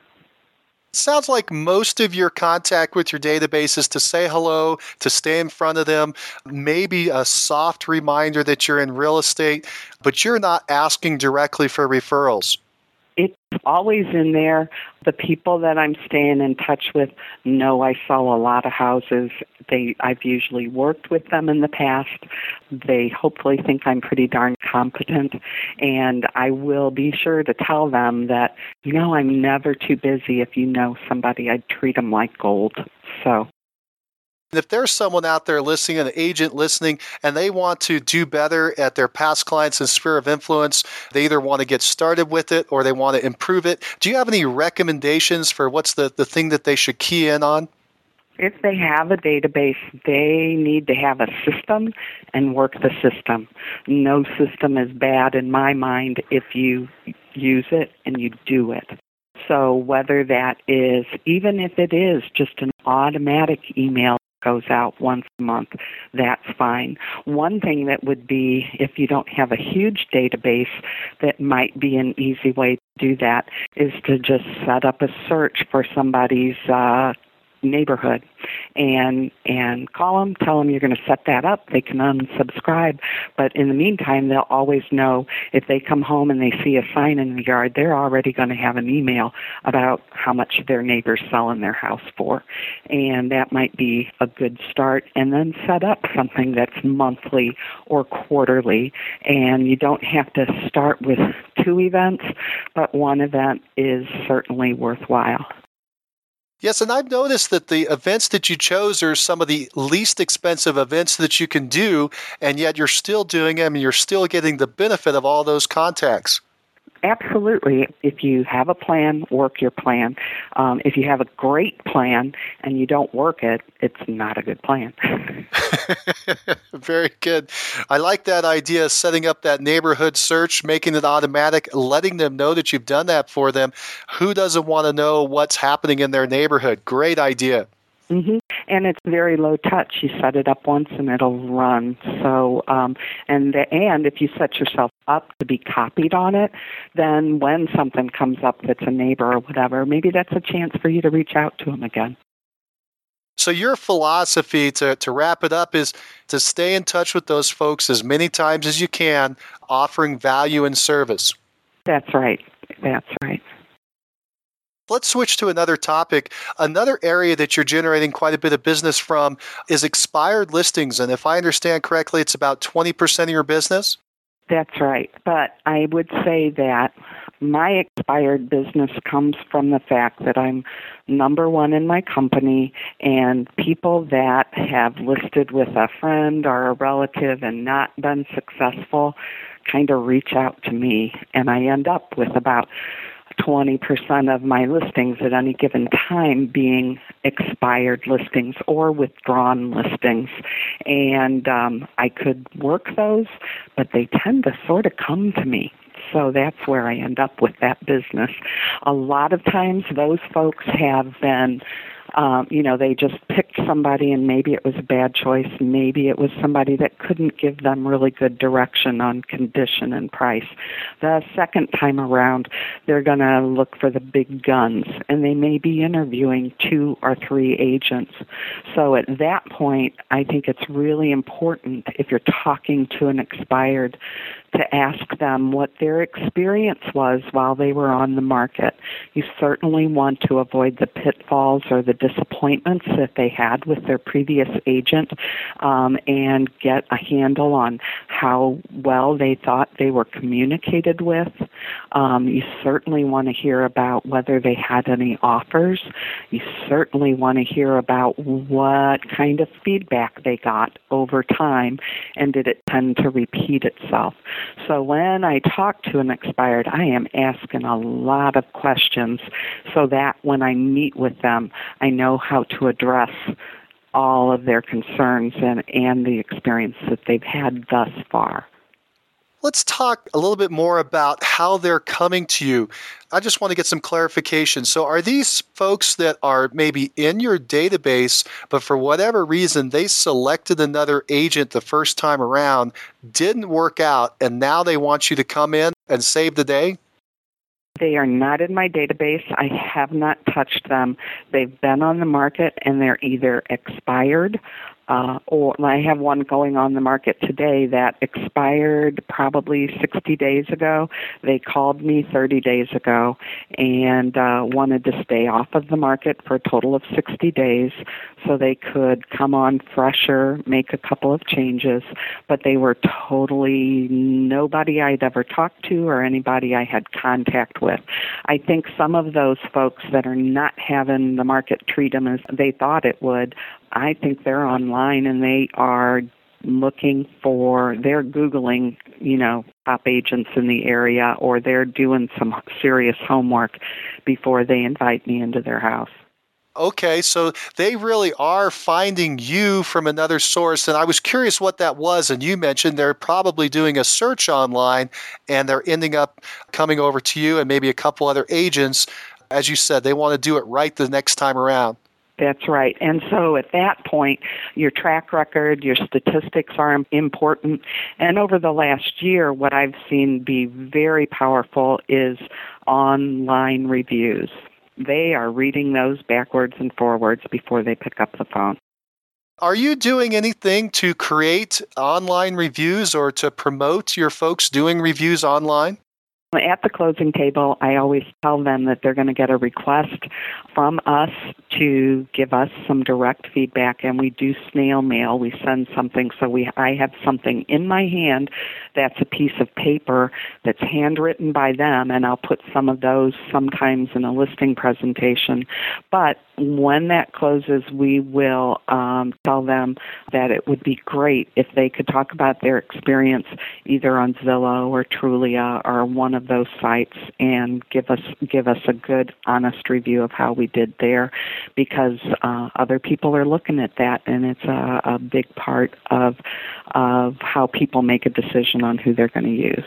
Sounds like most of your contact with your database is to say hello, to stay in front of them, maybe a soft reminder that you're in real estate, but you're not asking directly for referrals always in there. The people that I'm staying in touch with know I sell a lot of houses. They I've usually worked with them in the past. They hopefully think I'm pretty darn competent and I will be sure to tell them that you know I'm never too busy if you know somebody I'd treat them like gold. So If there's someone out there listening, an agent listening, and they want to do better at their past clients and sphere of influence, they either want to get started with it or they want to improve it. Do you have any recommendations for what's the, the thing that they should key in on? If they have a database, they need to have a system and work the system. No system is bad in my mind if you use it and you do it. So whether that is, even if it is just an automatic email goes out once a month, that's fine. One thing that would be, if you don't have a huge database, that might be an easy way to do that, is to just set up a search for somebody's uh, neighborhood. And and call them tell them you're going to set that up. They can unsubscribe. But in the meantime they'll always know if they come home and they see a sign in the yard they're already going to have an email about how much their neighbors selling their house for. And that might be a good start. And then set up something that's monthly or quarterly. And you don't have to start with two events but one event is certainly worthwhile Yes, and I've noticed that the events that you chose are some of the least expensive events that you can do, and yet you're still doing them and you're still getting the benefit of all those contacts. Absolutely. If you have a plan, work your plan. Um, if you have a great plan and you don't work it, it's not a good plan. <laughs> Very good. I like that idea setting up that neighborhood search, making it automatic, letting them know that you've done that for them. Who doesn't want to know what's happening in their neighborhood? Great idea. Mm-hmm. And it's very low touch. You set it up once and it'll run. So, um, and the, and if you set yourself up to be copied on it, then when something comes up that's a neighbor or whatever, maybe that's a chance for you to reach out to them again. So your philosophy to, to wrap it up is to stay in touch with those folks as many times as you can, offering value and service. That's right. That's right. Let's switch to another topic. Another area that you're generating quite a bit of business from is expired listings. And if I understand correctly, it's about 20% of your business? That's right. But I would say that my expired business comes from the fact that I'm number one in my company, and people that have listed with a friend or a relative and not been successful kind of reach out to me, and I end up with about 20% of my listings at any given time being expired listings or withdrawn listings. And um, I could work those, but they tend to sort of come to me. So that's where I end up with that business. A lot of times, those folks have been um, you know, they just picked somebody and maybe it was a bad choice. Maybe it was somebody that couldn't give them really good direction on condition and price. The second time around, they're going to look for the big guns and they may be interviewing two or three agents. So at that point, I think it's really important if you're talking to an expired to ask them what their experience was while they were on the market. You certainly want to avoid the pitfalls or the disappointments that they had with their previous agent um, and get a handle on how well they thought they were communicated with. Um, you certainly want to hear about whether they had any offers. You certainly want to hear about what kind of feedback they got over time and did it tend to repeat itself. So when I talk to an expired, I am asking a lot of questions so that when I meet with them, I know how to address all of their concerns and, and the experience that they've had thus far. Let's talk a little bit more about how they're coming to you. I just want to get some clarification. So, are these folks that are maybe in your database, but for whatever reason they selected another agent the first time around, didn't work out, and now they want you to come in and save the day? They are not in my database. I have not touched them. They've been on the market and they're either expired uh, or I have one going on the market today that expired probably 60 days ago. They called me 30 days ago and uh, wanted to stay off of the market for a total of 60 days so they could come on fresher, make a couple of changes, but they were totally nobody I'd ever talked to or anybody I had contact with. I think some of those folks that are not having the market treat them as they thought it would I think they're online and they are looking for they're googling you know top agents in the area or they're doing some serious homework before they invite me into their house Okay, so they really are finding you from another source. And I was curious what that was. And you mentioned they're probably doing a search online and they're ending up coming over to you and maybe a couple other agents. As you said, they want to do it right the next time around. That's right. And so at that point, your track record, your statistics are important. And over the last year, what I've seen be very powerful is online reviews. They are reading those backwards and forwards before they pick up the phone. Are you doing anything to create online reviews or to promote your folks doing reviews online? At the closing table, I always tell them that they're going to get a request from us to give us some direct feedback, and we do snail mail. We send something, so we I have something in my hand that's a piece of paper that's handwritten by them, and I'll put some of those sometimes in a listing presentation. But when that closes, we will um, tell them that it would be great if they could talk about their experience either on Zillow or Trulia or one of those sites and give us give us a good, honest review of how we did there, because uh, other people are looking at that, and it's a, a big part of of how people make a decision on who they're going to use.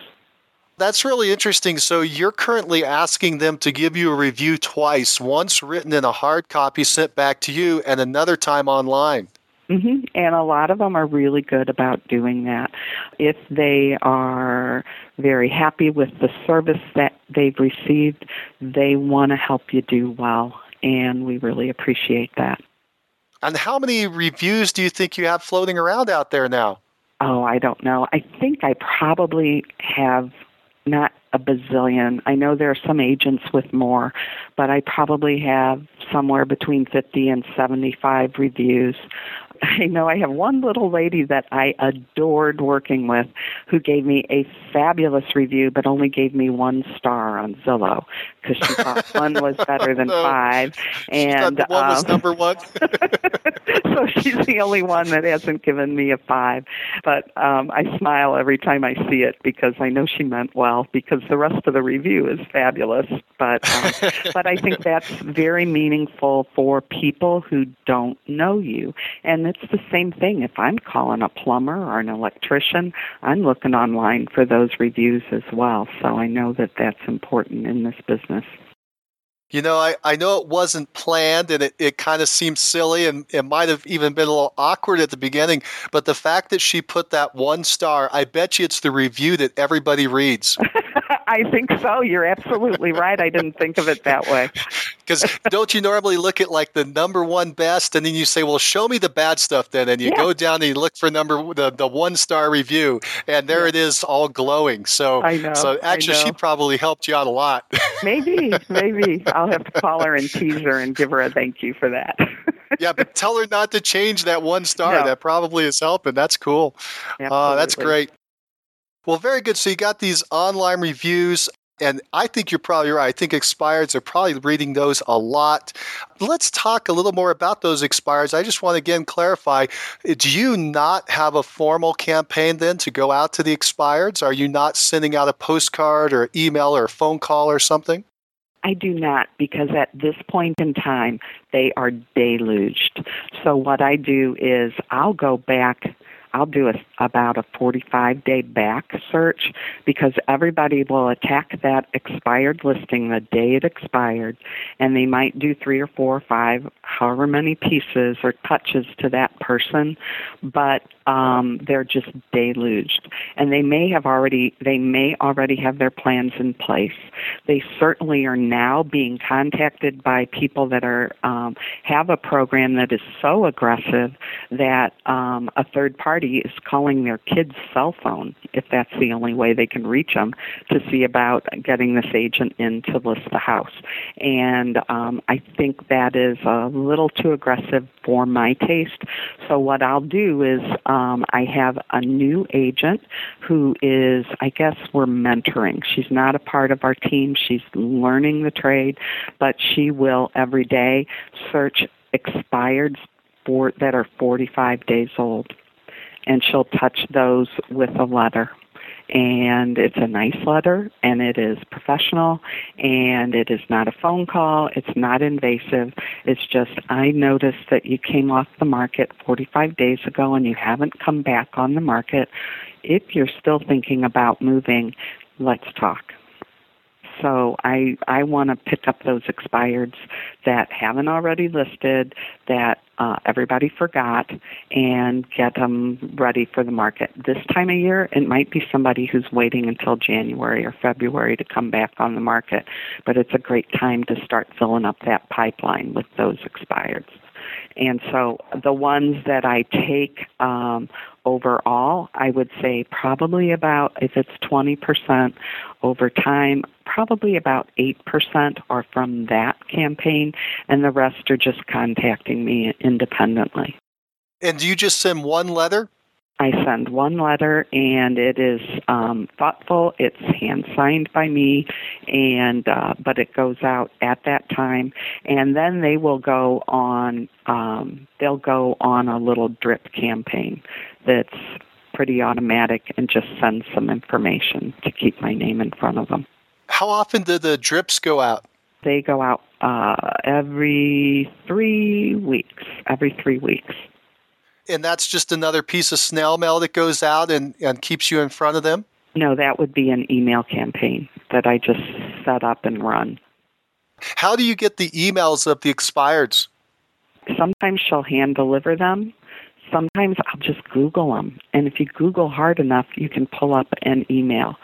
That's really interesting. So you're currently asking them to give you a review twice, once written in a hard copy sent back to you, and another time online. Mm-hmm. And a lot of them are really good about doing that. If they are very happy with the service that they've received, they want to help you do well, and we really appreciate that. And how many reviews do you think you have floating around out there now? Oh, I don't know. I think I probably have not a bazillion. I know there are some agents with more, but I probably have somewhere between 50 and 75 reviews. <laughs> I know I have one little lady that I adored working with who gave me a fabulous review, but only gave me one star on Zillow because she thought <laughs> one was better than five. And one um, was number one. <laughs> so she's the only one that hasn't given me a five. But um, I smile every time I see it because I know she meant well because the rest of the review is fabulous. But um, but I think that's very meaningful for people who don't know you. And it's the same thing. If I'm calling a plumber or an electrician, I'm looking online for those reviews as well. So I know that that's important in this business. You know, I, I know it wasn't planned and it, it kind of seemed silly and it might have even been a little awkward at the beginning, but the fact that she put that one star, I bet you it's the review that everybody reads. <laughs> I think so. You're absolutely right. I didn't think of it that way. <laughs> Because don't you normally look at like the number one best, and then you say, "Well, show me the bad stuff." Then, and you yeah. go down and you look for number the, the one star review, and there yeah. it is, all glowing. So, I know. So actually, know. she probably helped you out a lot. maybe, maybe I'll have to call her and tease her and give her a thank you for that. yeah, but tell her not to change that one star. No. That probably is helping. That's cool. Uh, that's great. Well, very good. So you got these online reviews. And I think you're probably right. I think expireds are probably reading those a lot. Let's talk a little more about those expireds. I just want to again clarify do you not have a formal campaign then to go out to the expireds? Are you not sending out a postcard or email or phone call or something? I do not because at this point in time they are deluged. So what I do is I'll go back I'll do a, about a 45 day back search because everybody will attack that expired listing the day it expired, and they might do three or four or five, however many pieces or touches to that person, but um, they're just deluged, and they may have already they may already have their plans in place. They certainly are now being contacted by people that are um, have a program that is so aggressive that um, a third party is calling their kid's cell phone if that's the only way they can reach them to see about getting this agent in to list the house. And um, I think that is a little too aggressive for my taste. So what I'll do is um, I have a new agent who is, I guess, we're mentoring. She's not a part of our team. She's learning the trade, but she will every day search expired for that are 45 days old, and she'll touch those with a letter and it's a nice letter and it is professional and it is not a phone call. It's not invasive. It's just i noticed that you came off the market 45 days ago and you haven't come back on the market. If you're still thinking about moving let's talk so I I want to pick up those expireds that haven't already listed that uh, everybody forgot and get them ready for the market. This time of year, it might be somebody who's waiting until January or February to come back on the market, but it's a great time to start filling up that pipeline with those expireds. And so the ones that I take um, overall, I would say probably about, if it's 20% over time, probably about 8% are from that campaign, and the rest are just contacting me independently. And do you just send one letter? I send one letter, and it is um, thoughtful. It's hand signed by me, and uh, but it goes out at that time, and then they will go on. Um, they'll go on a little drip campaign that's pretty automatic and just send some information to keep my name in front of them. How often do the drips go out? They go out uh, every three weeks. Every three weeks and that's just another piece of snail mail that goes out and, and keeps you in front of them? No, that would be an email campaign that I just set up and run. How do you get the emails of the expireds? Sometimes she'll hand deliver them sometimes I'll just Google them. And if you Google hard enough, you can pull up an email.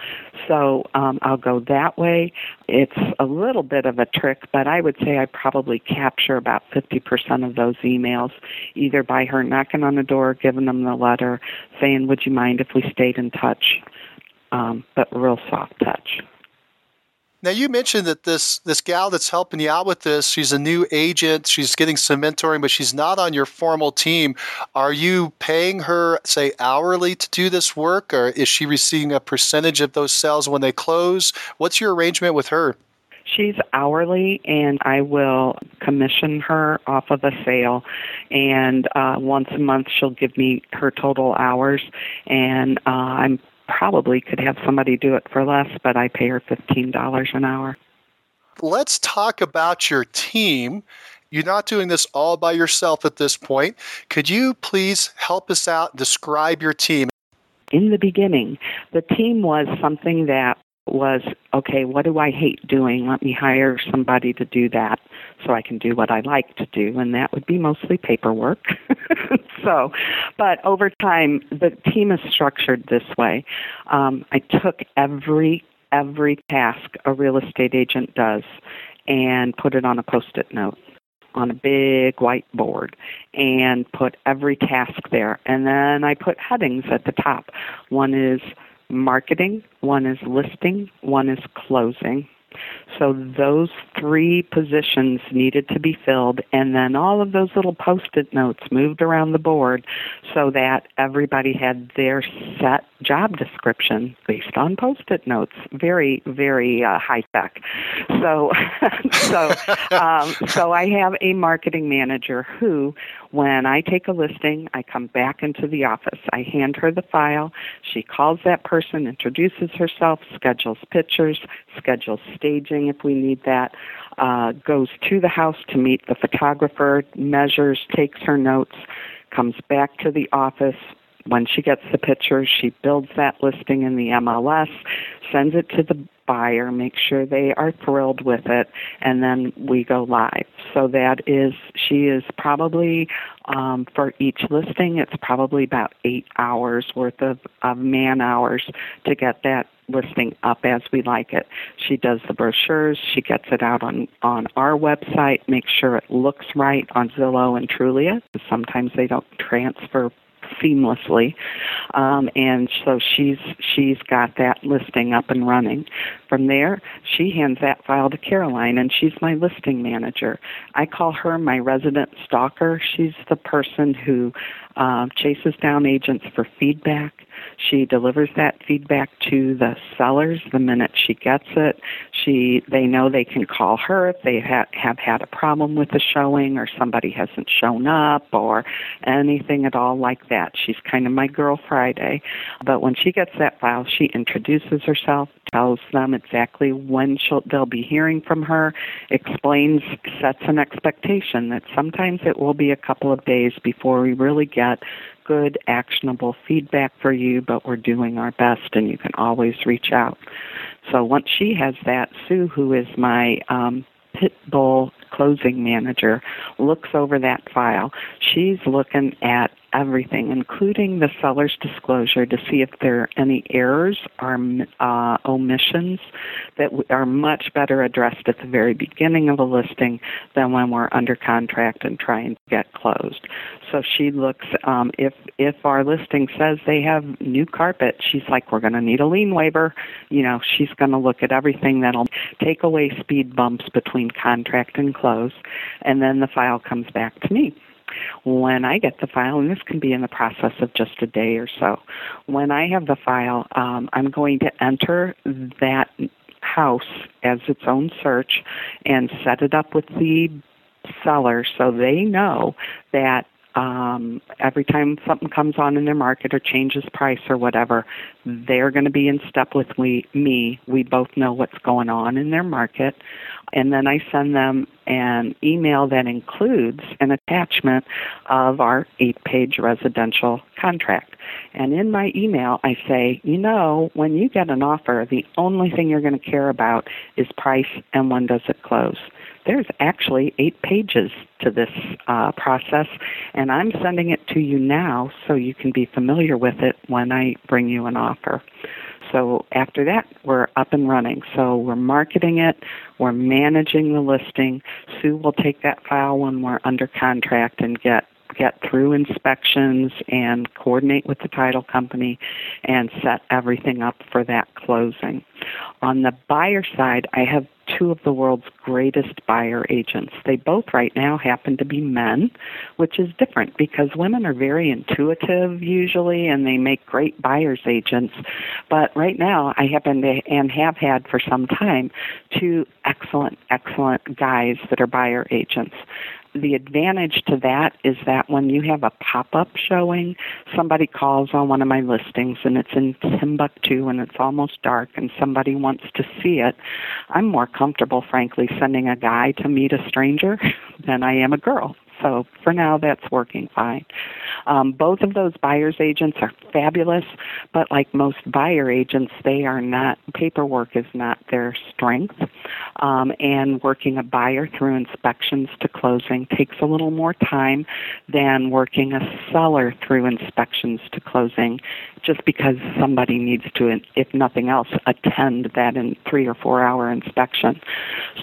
So um, I'll go that way. It's a little bit of a trick, but I would say I probably capture about 50% of those emails, either by her knocking on the door, giving them the letter, saying, Would you mind if we stayed in touch? Um, but real soft touch. Now you mentioned that this this gal that's helping you out with this, she's a new agent. She's getting some mentoring, but she's not on your formal team. Are you paying her, say, hourly to do this work, or is she receiving a percentage of those sales when they close? What's your arrangement with her? She's hourly, and I will commission her off of a sale. And uh, once a month, she'll give me her total hours, and uh, I'm probably could have somebody do it for less, but I pay her $15 an hour. Let's talk about your team. You're not doing this all by yourself at this point. Could you please help us out, describe your team? In the beginning, the team was something that was okay, what do I hate doing? Let me hire somebody to do that so I can do what I like to do, and that would be mostly paperwork. <laughs> so, but over time, the team is structured this way. Um, I took every every task a real estate agent does and put it on a post-it note on a big whiteboard and put every task there. And then I put headings at the top. One is marketing, one is listing, one is closing. So those three positions needed to be filled, and then all of those little post it notes moved around the board so that everybody had their set job description based on post it notes. Very, very uh, high tech. So, <laughs> so, um, so I have a marketing manager who, when I take a listing, I come back into the office. I hand her the file. She calls that person, introduces herself, schedules pictures, schedules staging if we need that, uh, goes to the house to meet the photographer, measures, takes her notes, comes back to the office. When she gets the pictures, she builds that listing in the MLS, sends it to the buyer, make sure they are thrilled with it, and then we go live. So that is, she is probably, um, for each listing, it's probably about eight hours worth of, of man hours to get that listing up as we like it. She does the brochures, she gets it out on, on our website, makes sure it looks right on Zillow and Trulia. Sometimes they don't transfer seamlessly. Um, and so she's she's got that listing up and running. From there, she hands that file to Caroline, and she's my listing manager. I call her my resident stalker. She's the person who uh, chases down agents for feedback. She delivers that feedback to the sellers the minute she gets it. She they know they can call her if they ha- have had a problem with the showing or somebody hasn't shown up or anything at all like that. She's kind of my girl Friday. But when she gets that file, she introduces herself, tells them exactly when she'll, they'll be hearing from her, explains, sets an expectation that sometimes it will be a couple of days before we really get good, actionable feedback for you, but we're doing our best and you can always reach out. So once she has that, Sue, who is my um, pit bull closing manager, looks over that file. She's looking at everything, including the seller's disclosure, to see if there are any errors or uh, omissions that are much better addressed at the very beginning of a listing than when we're under contract and trying to get closed. So she looks um, if if our listing says they have new carpet, she's like, we're going to need a lien waiver. You know, she's going to look at everything that'll take away speed bumps between contract and close, and then the file comes back to me when I get the file, and this can be in the process of just a day or so, when I have the file, um, I'm going to enter that house as its own search and set it up with the seller so they know that um, every time something comes on in their market or changes price or whatever, they're going to be in step with we, me. We both know what's going on in their market. And then I send them an email that includes an attachment of our eight page residential contract. And in my email, I say, you know, when you get an offer, the only thing you're going to care about is price and when does it close there's actually eight pages to this uh, process, and I'm sending it to you now so you can be familiar with it when I bring you an offer. So after that, we're up and running. So we're marketing it, we're managing the listing. Sue will take that file when we're under contract and get get through inspections and coordinate with the title company and set everything up for that closing. On the buyer side, I have two of the world's greatest buyer agents. They both right now happen to be men, which is different because women are very intuitive usually and they make great buyer's agents. But right now, I happen to and have had for some time two excellent, excellent guys that are buyer agents the advantage to that is that when you have a pop-up showing, somebody calls on one of my listings and it's in Timbuktu and it's almost dark and somebody wants to see it, I'm more comfortable, frankly, sending a guy to meet a stranger <laughs> than I am a girl. So for now, that's working fine. Um, both of those buyer's agents are fabulous, but like most buyer agents, they are not, paperwork is not their strength. Um, and working a buyer through inspections to closing takes a little more time than working a seller through inspections to closing just because somebody needs to, if nothing else, attend that in three or four hour inspection.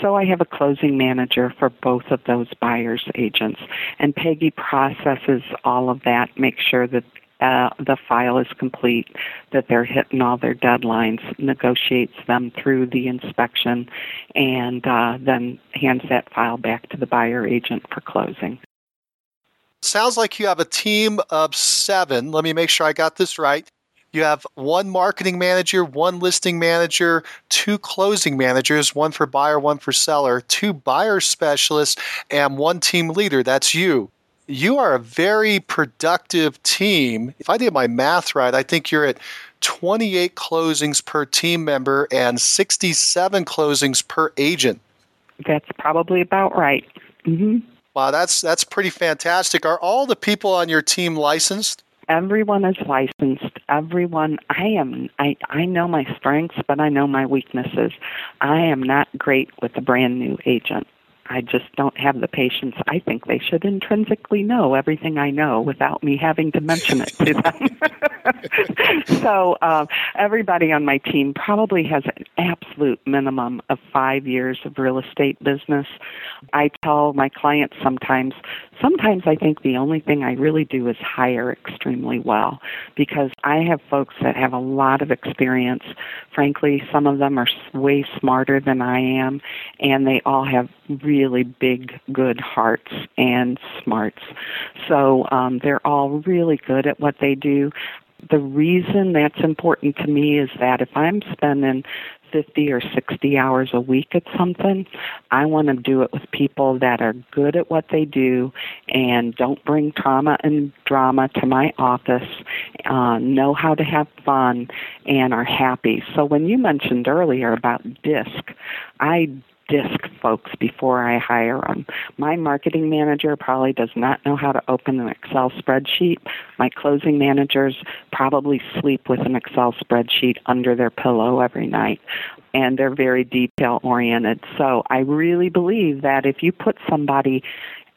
So I have a closing manager for both of those buyer's agents. And Peggy processes all of that, makes sure that uh, the file is complete, that they're hitting all their deadlines, negotiates them through the inspection, and uh, then hands that file back to the buyer agent for closing. Sounds like you have a team of seven. Let me make sure I got this right. You have one marketing manager, one listing manager, two closing managers, one for buyer, one for seller, two buyer specialists, and one team leader. That's you. You are a very productive team. If I did my math right, I think you're at 28 closings per team member and 67 closings per agent. That's probably about right. Mm-hmm. Wow, that's that's pretty fantastic. Are all the people on your team licensed? Everyone is licensed. Everyone i am i i know my strengths but i know my weaknesses. I am not great with a brand new agent I just don't have the patience. I think they should intrinsically know everything I know without me having to mention it to them. <laughs> so uh, everybody on my team probably has an absolute minimum of five years of real estate business. I tell my clients sometimes, sometimes I think the only thing I really do is hire extremely well because I have folks that have a lot of experience. Frankly, some of them are way smarter than I am, and they all have really big, good hearts and smarts. So um, they're all really good at what they do. The reason that's important to me is that if I'm spending 50 or 60 hours a week at something, I want to do it with people that are good at what they do and don't bring trauma and drama to my office, uh, know how to have fun, and are happy. So when you mentioned earlier about DISC, I disc folks before I hire them. My marketing manager probably does not know how to open an Excel spreadsheet. My closing managers probably sleep with an Excel spreadsheet under their pillow every night. And they're very detail oriented. So I really believe that if you put somebody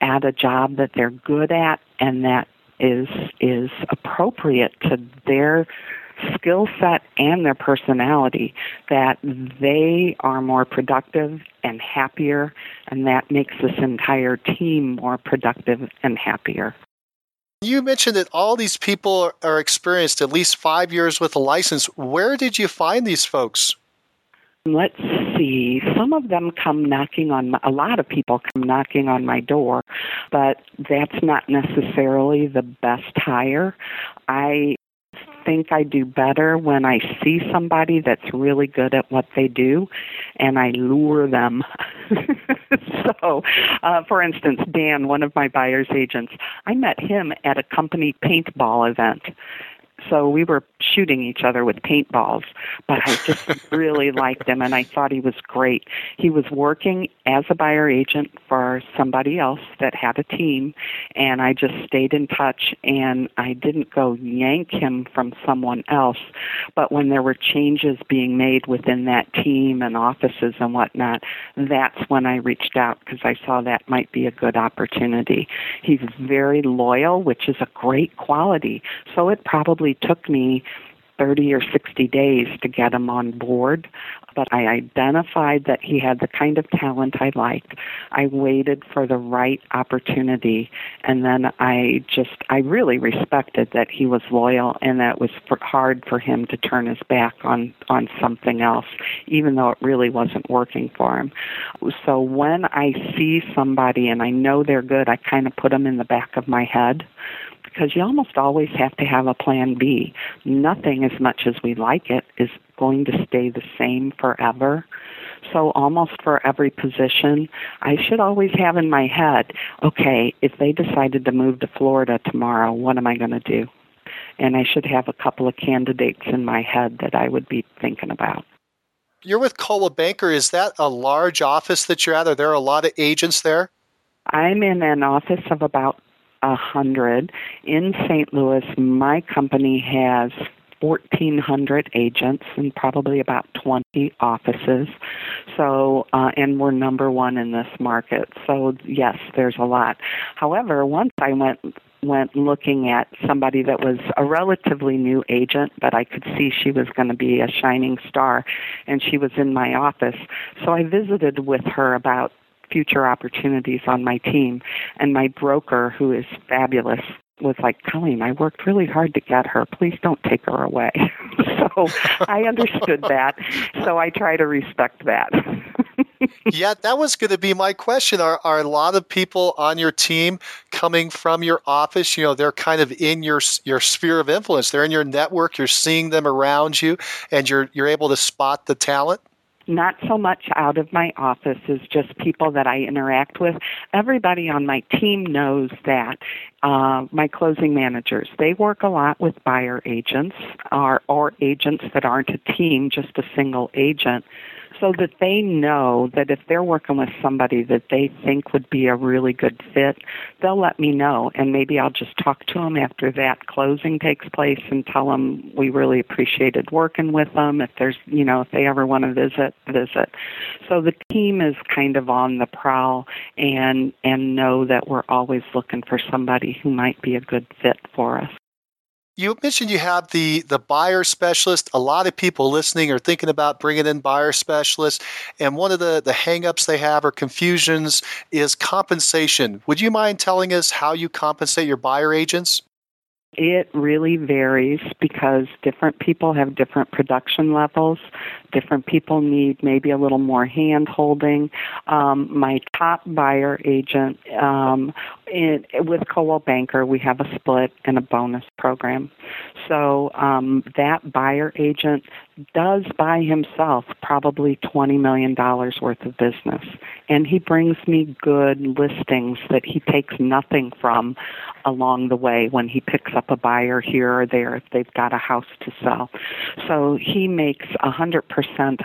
at a job that they're good at and that is is appropriate to their skill set and their personality that they are more productive and happier, and that makes this entire team more productive and happier. You mentioned that all these people are experienced at least five years with a license. Where did you find these folks? Let's see. Some of them come knocking on my, a lot of people come knocking on my door, but that's not necessarily the best hire. I think I do better when I see somebody that's really good at what they do and I lure them. <laughs> so, uh, for instance, Dan, one of my buyer's agents, I met him at a company paintball event so we were shooting each other with paintballs, but I just <laughs> really liked him and I thought he was great. He was working as a buyer agent for somebody else that had a team, and I just stayed in touch and I didn't go yank him from someone else. But when there were changes being made within that team and offices and whatnot, that's when I reached out because I saw that might be a good opportunity. He's very loyal, which is a great quality. So it probably took me 30 or 60 days to get him on board, but I identified that he had the kind of talent I liked. I waited for the right opportunity, and then I just, I really respected that he was loyal and that it was for, hard for him to turn his back on, on something else, even though it really wasn't working for him. So when I see somebody and I know they're good, I kind of put them in the back of my head because you almost always have to have a plan B. Nothing, as much as we like it, is going to stay the same forever. So, almost for every position, I should always have in my head okay, if they decided to move to Florida tomorrow, what am I going to do? And I should have a couple of candidates in my head that I would be thinking about. You're with Coldwell Banker. Is that a large office that you're at? Are there a lot of agents there? I'm in an office of about a hundred. In St. Louis, my company has 1,400 agents and probably about 20 offices. So, uh, and we're number one in this market. So, yes, there's a lot. However, once I went went looking at somebody that was a relatively new agent, but I could see she was going to be a shining star, and she was in my office. So I visited with her about future opportunities on my team. And my broker, who is fabulous, was like, Colleen, I worked really hard to get her. Please don't take her away. <laughs> so I understood that. So I try to respect that. <laughs> yeah, that was going to be my question. Are, are a lot of people on your team coming from your office? You know, they're kind of in your your sphere of influence. They're in your network. You're seeing them around you, and you're you're able to spot the talent not so much out of my office as just people that I interact with. Everybody on my team knows that. Uh, my closing managers, they work a lot with buyer agents or, or agents that aren't a team, just a single agent so that they know that if they're working with somebody that they think would be a really good fit, they'll let me know. And maybe I'll just talk to them after that closing takes place and tell them we really appreciated working with them. If there's, you know, if they ever want to visit, visit. So the team is kind of on the prowl and, and know that we're always looking for somebody who might be a good fit for us you mentioned you have the the buyer specialist. A lot of people listening are thinking about bringing in buyer specialists, and one of the the hangups they have or confusions is compensation. Would you mind telling us how you compensate your buyer agents? It really varies because different people have different production levels. Different people need maybe a little more hand holding. Um, my top buyer agent um, in, with Coldwell Banker, we have a split and a bonus program. So um, that buyer agent does by himself probably $20 million worth of business. And he brings me good listings that he takes nothing from along the way when he picks up a buyer here or there if they've got a house to sell. So he makes 100%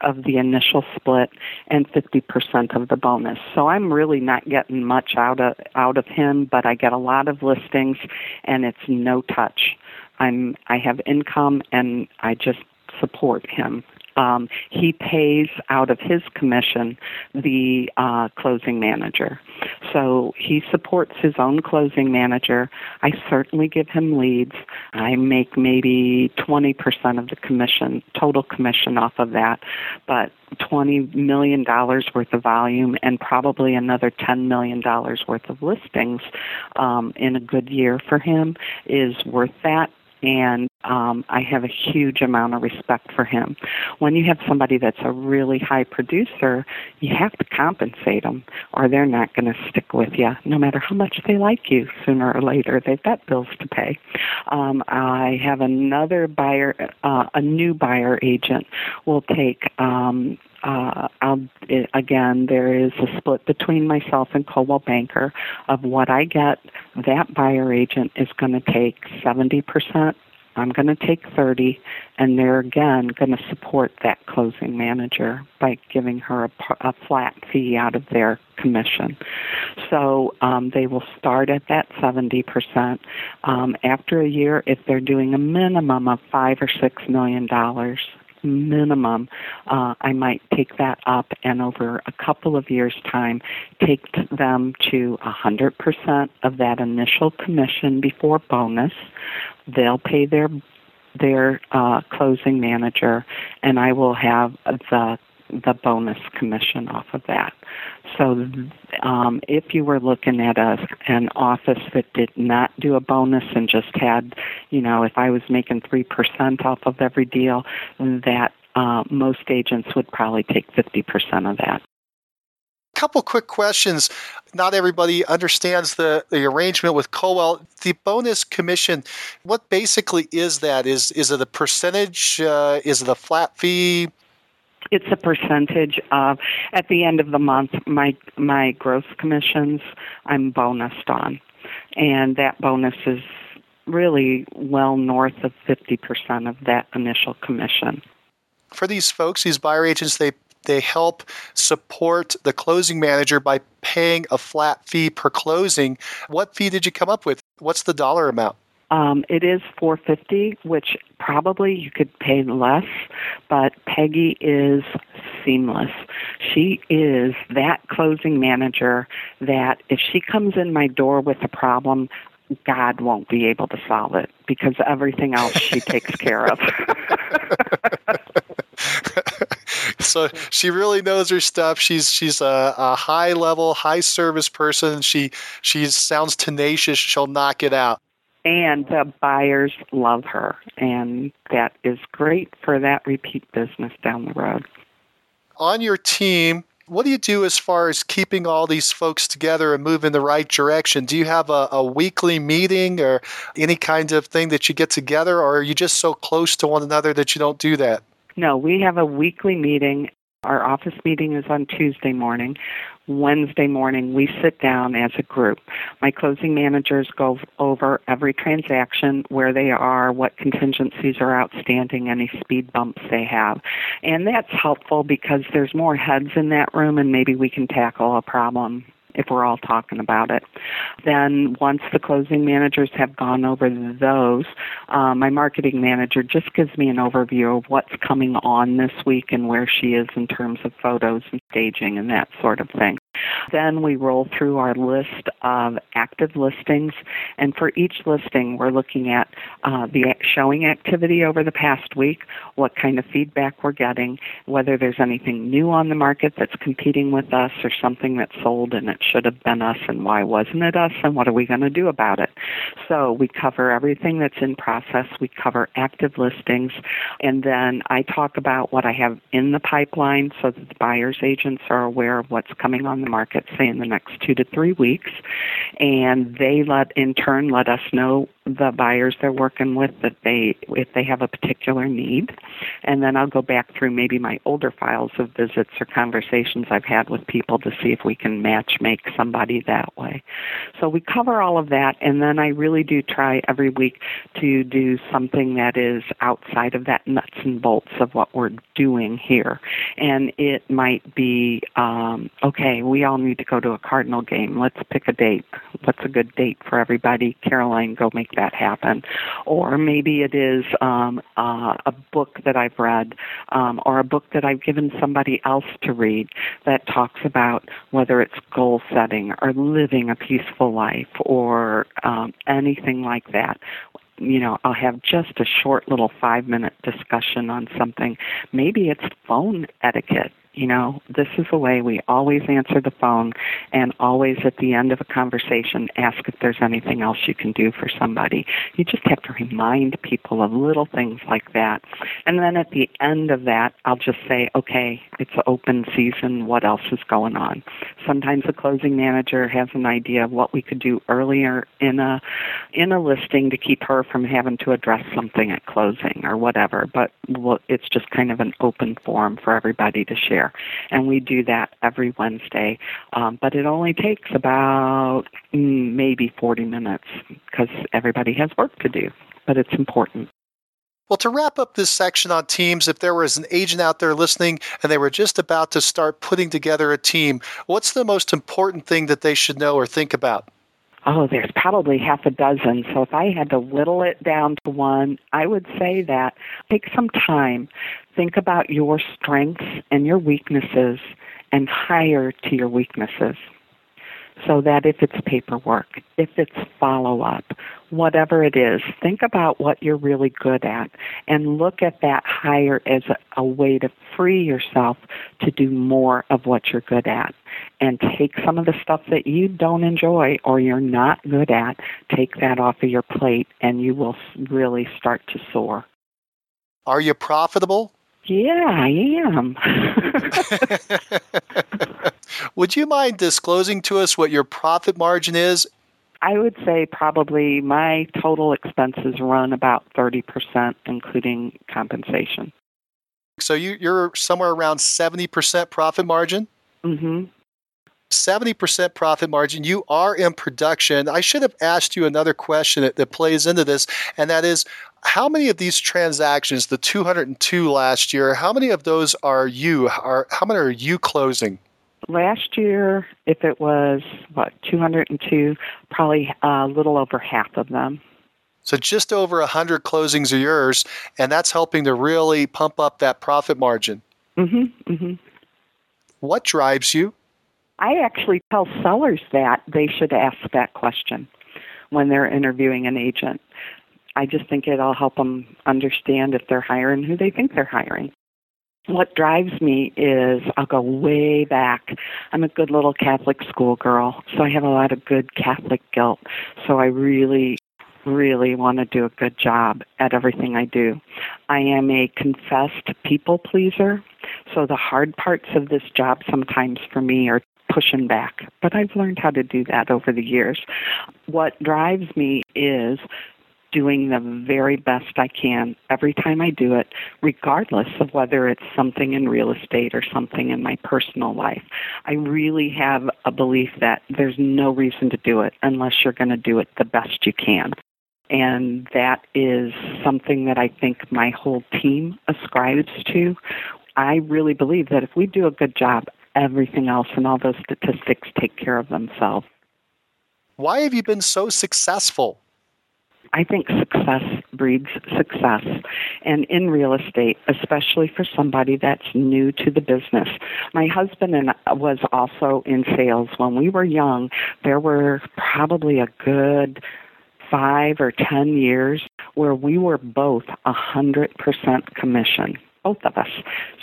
of the initial split and 50% of the bonus. So I'm really not getting much out of out of him, but I get a lot of listings and it's no touch. I'm I have income and I just support him. Um, he pays out of his commission the uh, closing manager. So he supports his own closing manager. I certainly give him leads. I make maybe 20% of the commission, total commission off of that, but $20 million worth of volume and probably another $10 million worth of listings um, in a good year for him is worth that and um, I have a huge amount of respect for him. When you have somebody that's a really high producer, you have to compensate them, or they're not going to stick with you, no matter how much they like you. Sooner or later, they've got bills to pay. Um, I have another buyer, uh, a new buyer agent, will take um, uh, I'll, again, there is a split between myself and Coldwell Banker of what I get. That buyer agent is going to take 70%. I'm going to take 30, and they're again going to support that closing manager by giving her a, a flat fee out of their commission. So um, they will start at that 70%. Um, after a year, if they're doing a minimum of five or six million dollars, minimum, uh, I might take that up and over a couple of years' time take them to 100% of that initial commission before bonus. They'll pay their their uh, closing manager, and I will have the the bonus commission off of that. So, um, if you were looking at a, an office that did not do a bonus and just had, you know, if I was making 3% off of every deal, that uh, most agents would probably take 50% of that A couple quick questions. Not everybody understands the, the arrangement with Coldwell. The bonus commission, what basically is that? Is is it a percentage? Uh, is it a flat fee? It's a percentage of at the end of the month my my gross commissions I'm bonused on, and that bonus is really well north of 50% of that initial commission. For these folks, these buyer agents, they they help support the closing manager by paying a flat fee per closing. What fee did you come up with? What's the dollar amount? Um, it is 450, which probably you could pay less, but Peggy is seamless. She is that closing manager that if she comes in my door with a problem, God won't be able to solve it because everything else she <laughs> takes care of. <laughs> so she really knows her stuff. She's she's a, a, high level, high service person. She she sounds tenacious. She'll knock it out and the buyers love her and that is great for that repeat business down the road. On your team what do you do as far as keeping all these folks together and moving in the right direction? Do you have a, a weekly meeting or any kind of thing that you get together or are you just so close to one another that you don't do that? No, we have a weekly meeting. Our office meeting is on Tuesday morning. Wednesday morning, we sit down as a group. My closing managers go over every transaction, where they are, what contingencies are outstanding, any speed bumps they have. And that's helpful because there's more heads in that room and maybe we can tackle a problem if we're all talking about it. Then once the closing managers have gone over those, uh, my marketing manager just gives me an overview of what's coming on this week and where she is in terms of photos and staging and that sort of thing. Then we roll through our list of active listings, and for each listing, we're looking at uh, the showing activity over the past week, what kind of feedback we're getting, whether there's anything new on the market that's competing with us or something that sold and it should have been us, and why wasn't it us, and what are we going to do about it. So we cover everything that's in process, we cover active listings, and then I talk about what I have in the pipeline so that the buyer's agents are aware of what's coming on the market, say in the next two to three weeks, and they let in turn let us know the buyers they're working with that they if they have a particular need and then I'll go back through maybe my older files of visits or conversations I've had with people to see if we can match make somebody that way. So we cover all of that and then I really do try every week to do something that is outside of that nuts and bolts of what we're doing here. And it might be um okay, we all need to go to a Cardinal game. Let's pick a date. What's a good date for everybody? Caroline, go make that happen. Or maybe it is um, uh, a book that I've read um, or a book that I've given somebody else to read that talks about whether it's goal setting or living a peaceful life or um, anything like that you know, I'll have just a short little five minute discussion on something. Maybe it's phone etiquette you know, this is the way we always answer the phone and always at the end of a conversation ask if there's anything else you can do for somebody. You just have to remind people of little things like that. And then at the end of that, I'll just say, okay, it's open season. What else is going on? Sometimes the closing manager has an idea of what we could do earlier in a in a listing to keep her from having to address something at closing or whatever. But it's just kind of an open forum for everybody to share and we do that every Wednesday. Um, but it only takes about mm, maybe 40 minutes because everybody has work to do, but it's important. Well, to wrap up this section on teams, if there was an agent out there listening and they were just about to start putting together a team, what's the most important thing that they should know or think about? Oh, there's probably half a dozen. So if I had to whittle it down to one, I would say that take some time, think about your strengths and your weaknesses, and hire to your weaknesses. So that if it's paperwork, if it's follow up, whatever it is, think about what you're really good at and look at that hire as a, a, way to free yourself to do more of what you're good at. And take some of the stuff that you don't enjoy or you're not good at, take that off of your plate, and you will really start to soar. Are you profitable? Yeah, I am. <laughs> Would you mind disclosing to us what your profit margin is? I would say probably my total expenses run about 30%, including compensation. So you, you're somewhere around 70% profit margin? Mm-hmm. 70% profit margin. You are in production. I should have asked you another question that, that plays into this, and that is how many of these transactions, the 202 last year, how many of those are you? Are, how many are you closing? Last year, if it was, what, 202, probably a little over half of them. So just over 100 closings are yours, and that's helping to really pump up that profit margin. Mm-hmm, mm-hmm. What drives you? I actually tell sellers that they should ask that question when they're interviewing an agent. I just think it'll help them understand if they're hiring who they think they're hiring. What drives me is I'll go way back. I'm a good little Catholic schoolgirl, so I have a lot of good Catholic guilt. So I really, really want to do a good job at everything I do. I am a confessed people pleaser, so the hard parts of this job sometimes for me are pushing back. But I've learned how to do that over the years. What drives me is doing the very best I can every time I do it, regardless of whether it's something in real estate or something in my personal life. I really have a belief that there's no reason to do it unless you're going to do it the best you can. And that is something that I think my whole team ascribes to. I really believe that if we do a good job, everything else and all those statistics take care of themselves. Why have you been so successful? I think success breeds success. And in real estate, especially for somebody that's new to the business. My husband and I was also in sales. When we were young, there were probably a good five or ten years where we were both a hundred percent commission both of us.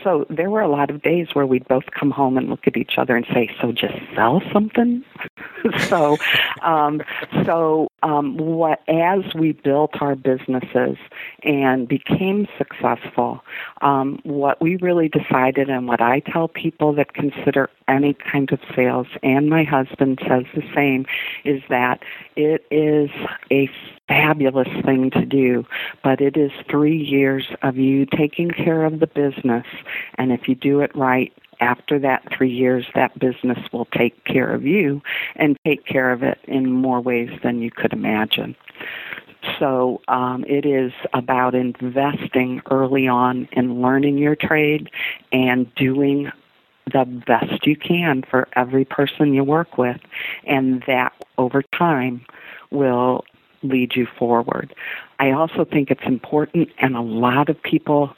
So there were a lot of days where we'd both come home and look at each other and say, "So just sell something." <laughs> so, um, so um, what as we built our businesses and became successful, um, what we really decided, and what I tell people that consider any kind of sales, and my husband says the same, is that it is a fabulous thing to do, but it is three years of you taking care of the business, and if you do it right, after that three years, that business will take care of you and take care of it in more ways than you could imagine. So um, it is about investing early on in learning your trade and doing the best you can for every person you work with, and that over time will lead you forward. I also think it's important, and a lot of people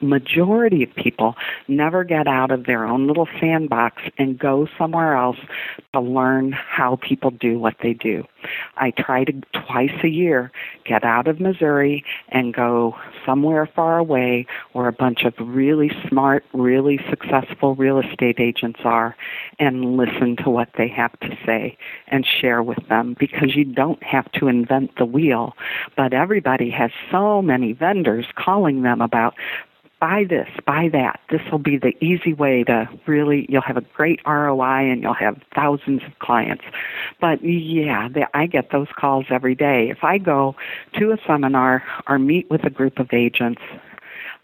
majority of people never get out of their own little sandbox and go somewhere else to learn how people do what they do. I try to twice a year get out of Missouri and go somewhere far away where a bunch of really smart, really successful real estate agents are and listen to what they have to say and share with them because you don't have to invent the wheel, but everybody has so many vendors calling them about buy this, buy that. This will be the easy way to really, you'll have a great ROI and you'll have thousands of clients. But yeah, I get those calls every day. If I go to a seminar or meet with a group of agents,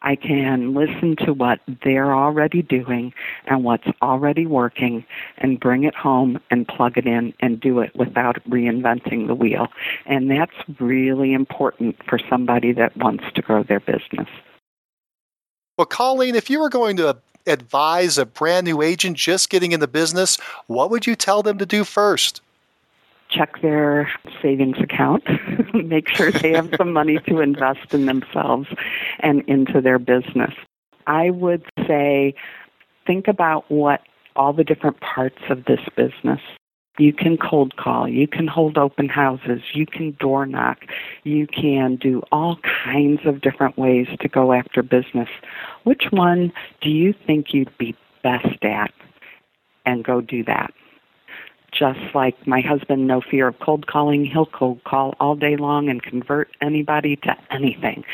I can listen to what they're already doing and what's already working and bring it home and plug it in and do it without reinventing the wheel. And that's really important for somebody that wants to grow their business. Well, Colleen, if you were going to advise a brand new agent just getting in the business, what would you tell them to do first? Check their savings account, <laughs> make sure they have some money to invest in themselves and into their business. I would say think about what all the different parts of this business you can cold call. You can hold open houses. You can door knock. You can do all kinds of different ways to go after business. Which one do you think you'd be best at? And go do that just like my husband, no fear of cold calling. He'll cold call all day long and convert anybody to anything.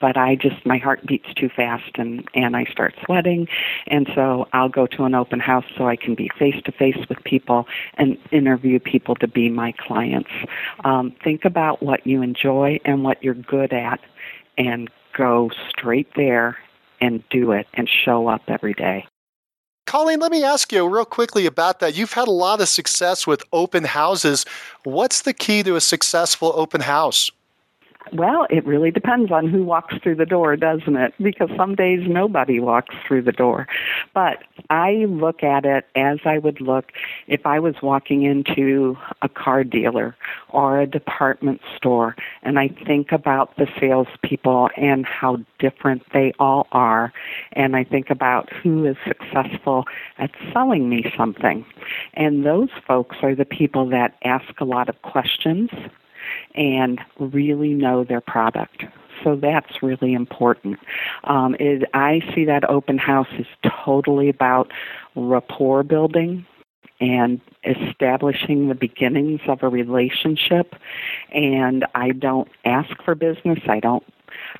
But I just, my heart beats too fast and, and I start sweating. And so I'll go to an open house so I can be face to face with people and interview people to be my clients. Um, think about what you enjoy and what you're good at and go straight there and do it and show up every day. Colleen, let me ask you real quickly about that. You've had a lot of success with open houses. What's the key to a successful open house? Well, it really depends on who walks through the door, doesn't it? Because some days nobody walks through the door. But I look at it as I would look if I was walking into a car dealer or a department store, and I think about the salespeople and how different they all are, and I think about who is successful at selling me something. And those folks are the people that ask a lot of questions and really know their product. So that's really important. Um, I see that open house is totally about rapport building and establishing the beginnings of a relationship. And I don't ask for business. I don't.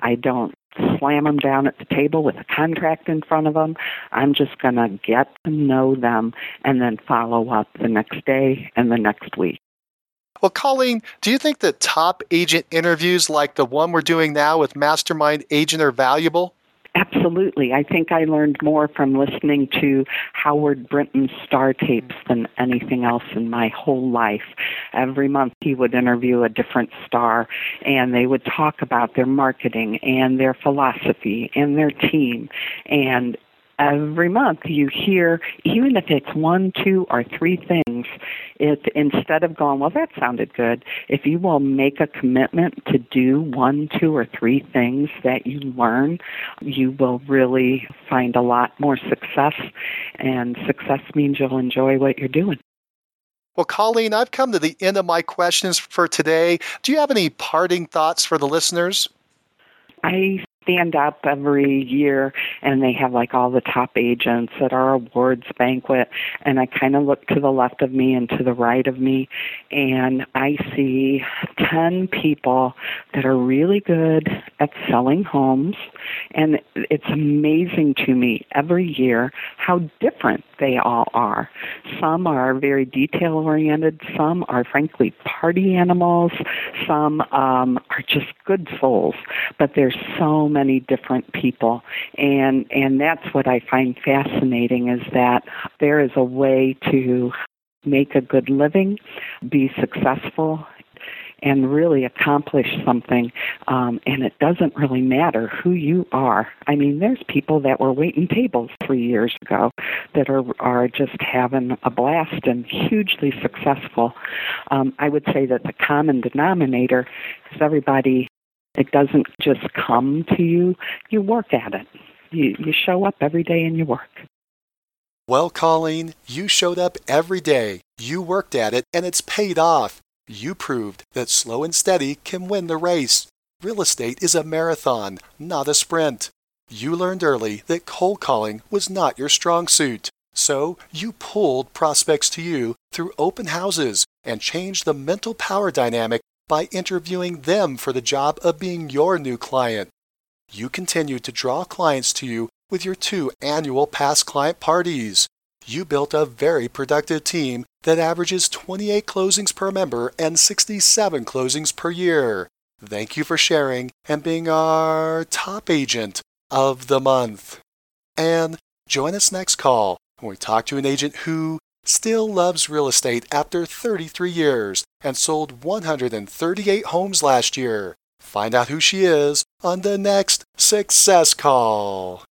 I don't slam them down at the table with a contract in front of them. I'm just going to get to know them and then follow up the next day and the next week. Well, Colleen, do you think that top agent interviews like the one we're doing now with Mastermind Agent are valuable? Absolutely. I think I learned more from listening to Howard Brinton's star tapes than anything else in my whole life. Every month he would interview a different star and they would talk about their marketing and their philosophy and their team and every month you hear, even if it's one, two, or three things, If instead of going, well, that sounded good, if you will make a commitment to do one, two, or three things that you learn, you will really find a lot more success. And success means you'll enjoy what you're doing. Well, Colleen, I've come to the end of my questions for today. Do you have any parting thoughts for the listeners? I stand up every year and they have like all the top agents at our awards banquet. And I kind of look to the left of me and to the right of me and I see 10 people that are really good at selling homes. And it's amazing to me every year how different they all are. Some are very detail oriented, some are frankly party animals, some um, are just good souls, but there's so many different people and and that's what I find fascinating is that there is a way to make a good living, be successful and really accomplish something. Um, and it doesn't really matter who you are. I mean, there's people that were waiting tables three years ago that are are just having a blast and hugely successful. Um, I would say that the common denominator is everybody it doesn't just come to you. You work at it. You, you show up every day and you work. Well, Colleen, you showed up every day. You worked at it and it's paid off. You proved that slow and steady can win the race. Real estate is a marathon, not a sprint. You learned early that cold calling was not your strong suit. So you pulled prospects to you through open houses and changed the mental power dynamic by interviewing them for the job of being your new client. You continue to draw clients to you with your two annual past client parties. You built a very productive team that averages 28 closings per member and 67 closings per year. Thank you for sharing and being our top agent of the month. And join us next call when we talk to an agent who still loves real estate after 33 years and sold 138 homes last year. Find out who she is on the next Success Call.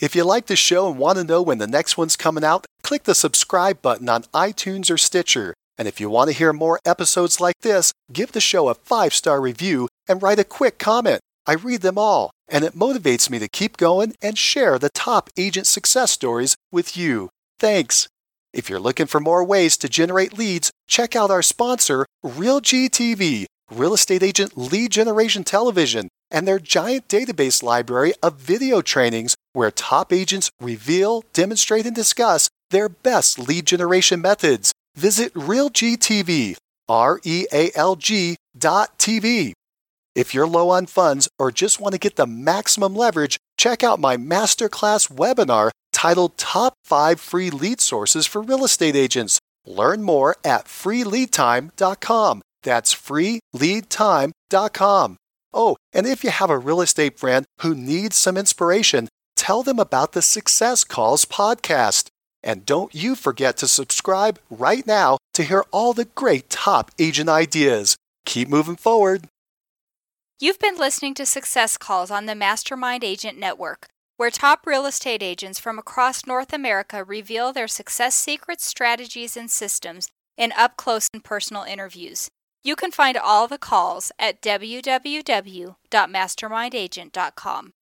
If you like the show and want to know when the next one's coming out, click the subscribe button on iTunes or Stitcher. And if you want to hear more episodes like this, give the show a five star review and write a quick comment. I read them all, and it motivates me to keep going and share the top agent success stories with you. Thanks. If you're looking for more ways to generate leads, check out our sponsor, RealGTV, Real Estate Agent Lead Generation Television, and their giant database library of video trainings where top agents reveal, demonstrate, and discuss their best lead generation methods. Visit RealGTV, R E A L G dot TV. If you're low on funds or just want to get the maximum leverage, check out my masterclass webinar titled Top 5 Free Lead Sources for Real Estate Agents. Learn more at freeleadtime.com. That's freeleadtime.com. Oh, and if you have a real estate friend who needs some inspiration, tell them about the Success Calls podcast. And don't you forget to subscribe right now to hear all the great top agent ideas. Keep moving forward. You've been listening to Success Calls on the Mastermind Agent Network where top real estate agents from across North America reveal their success secrets, strategies, and systems in up close and personal interviews. You can find all the calls at www.mastermindagent.com.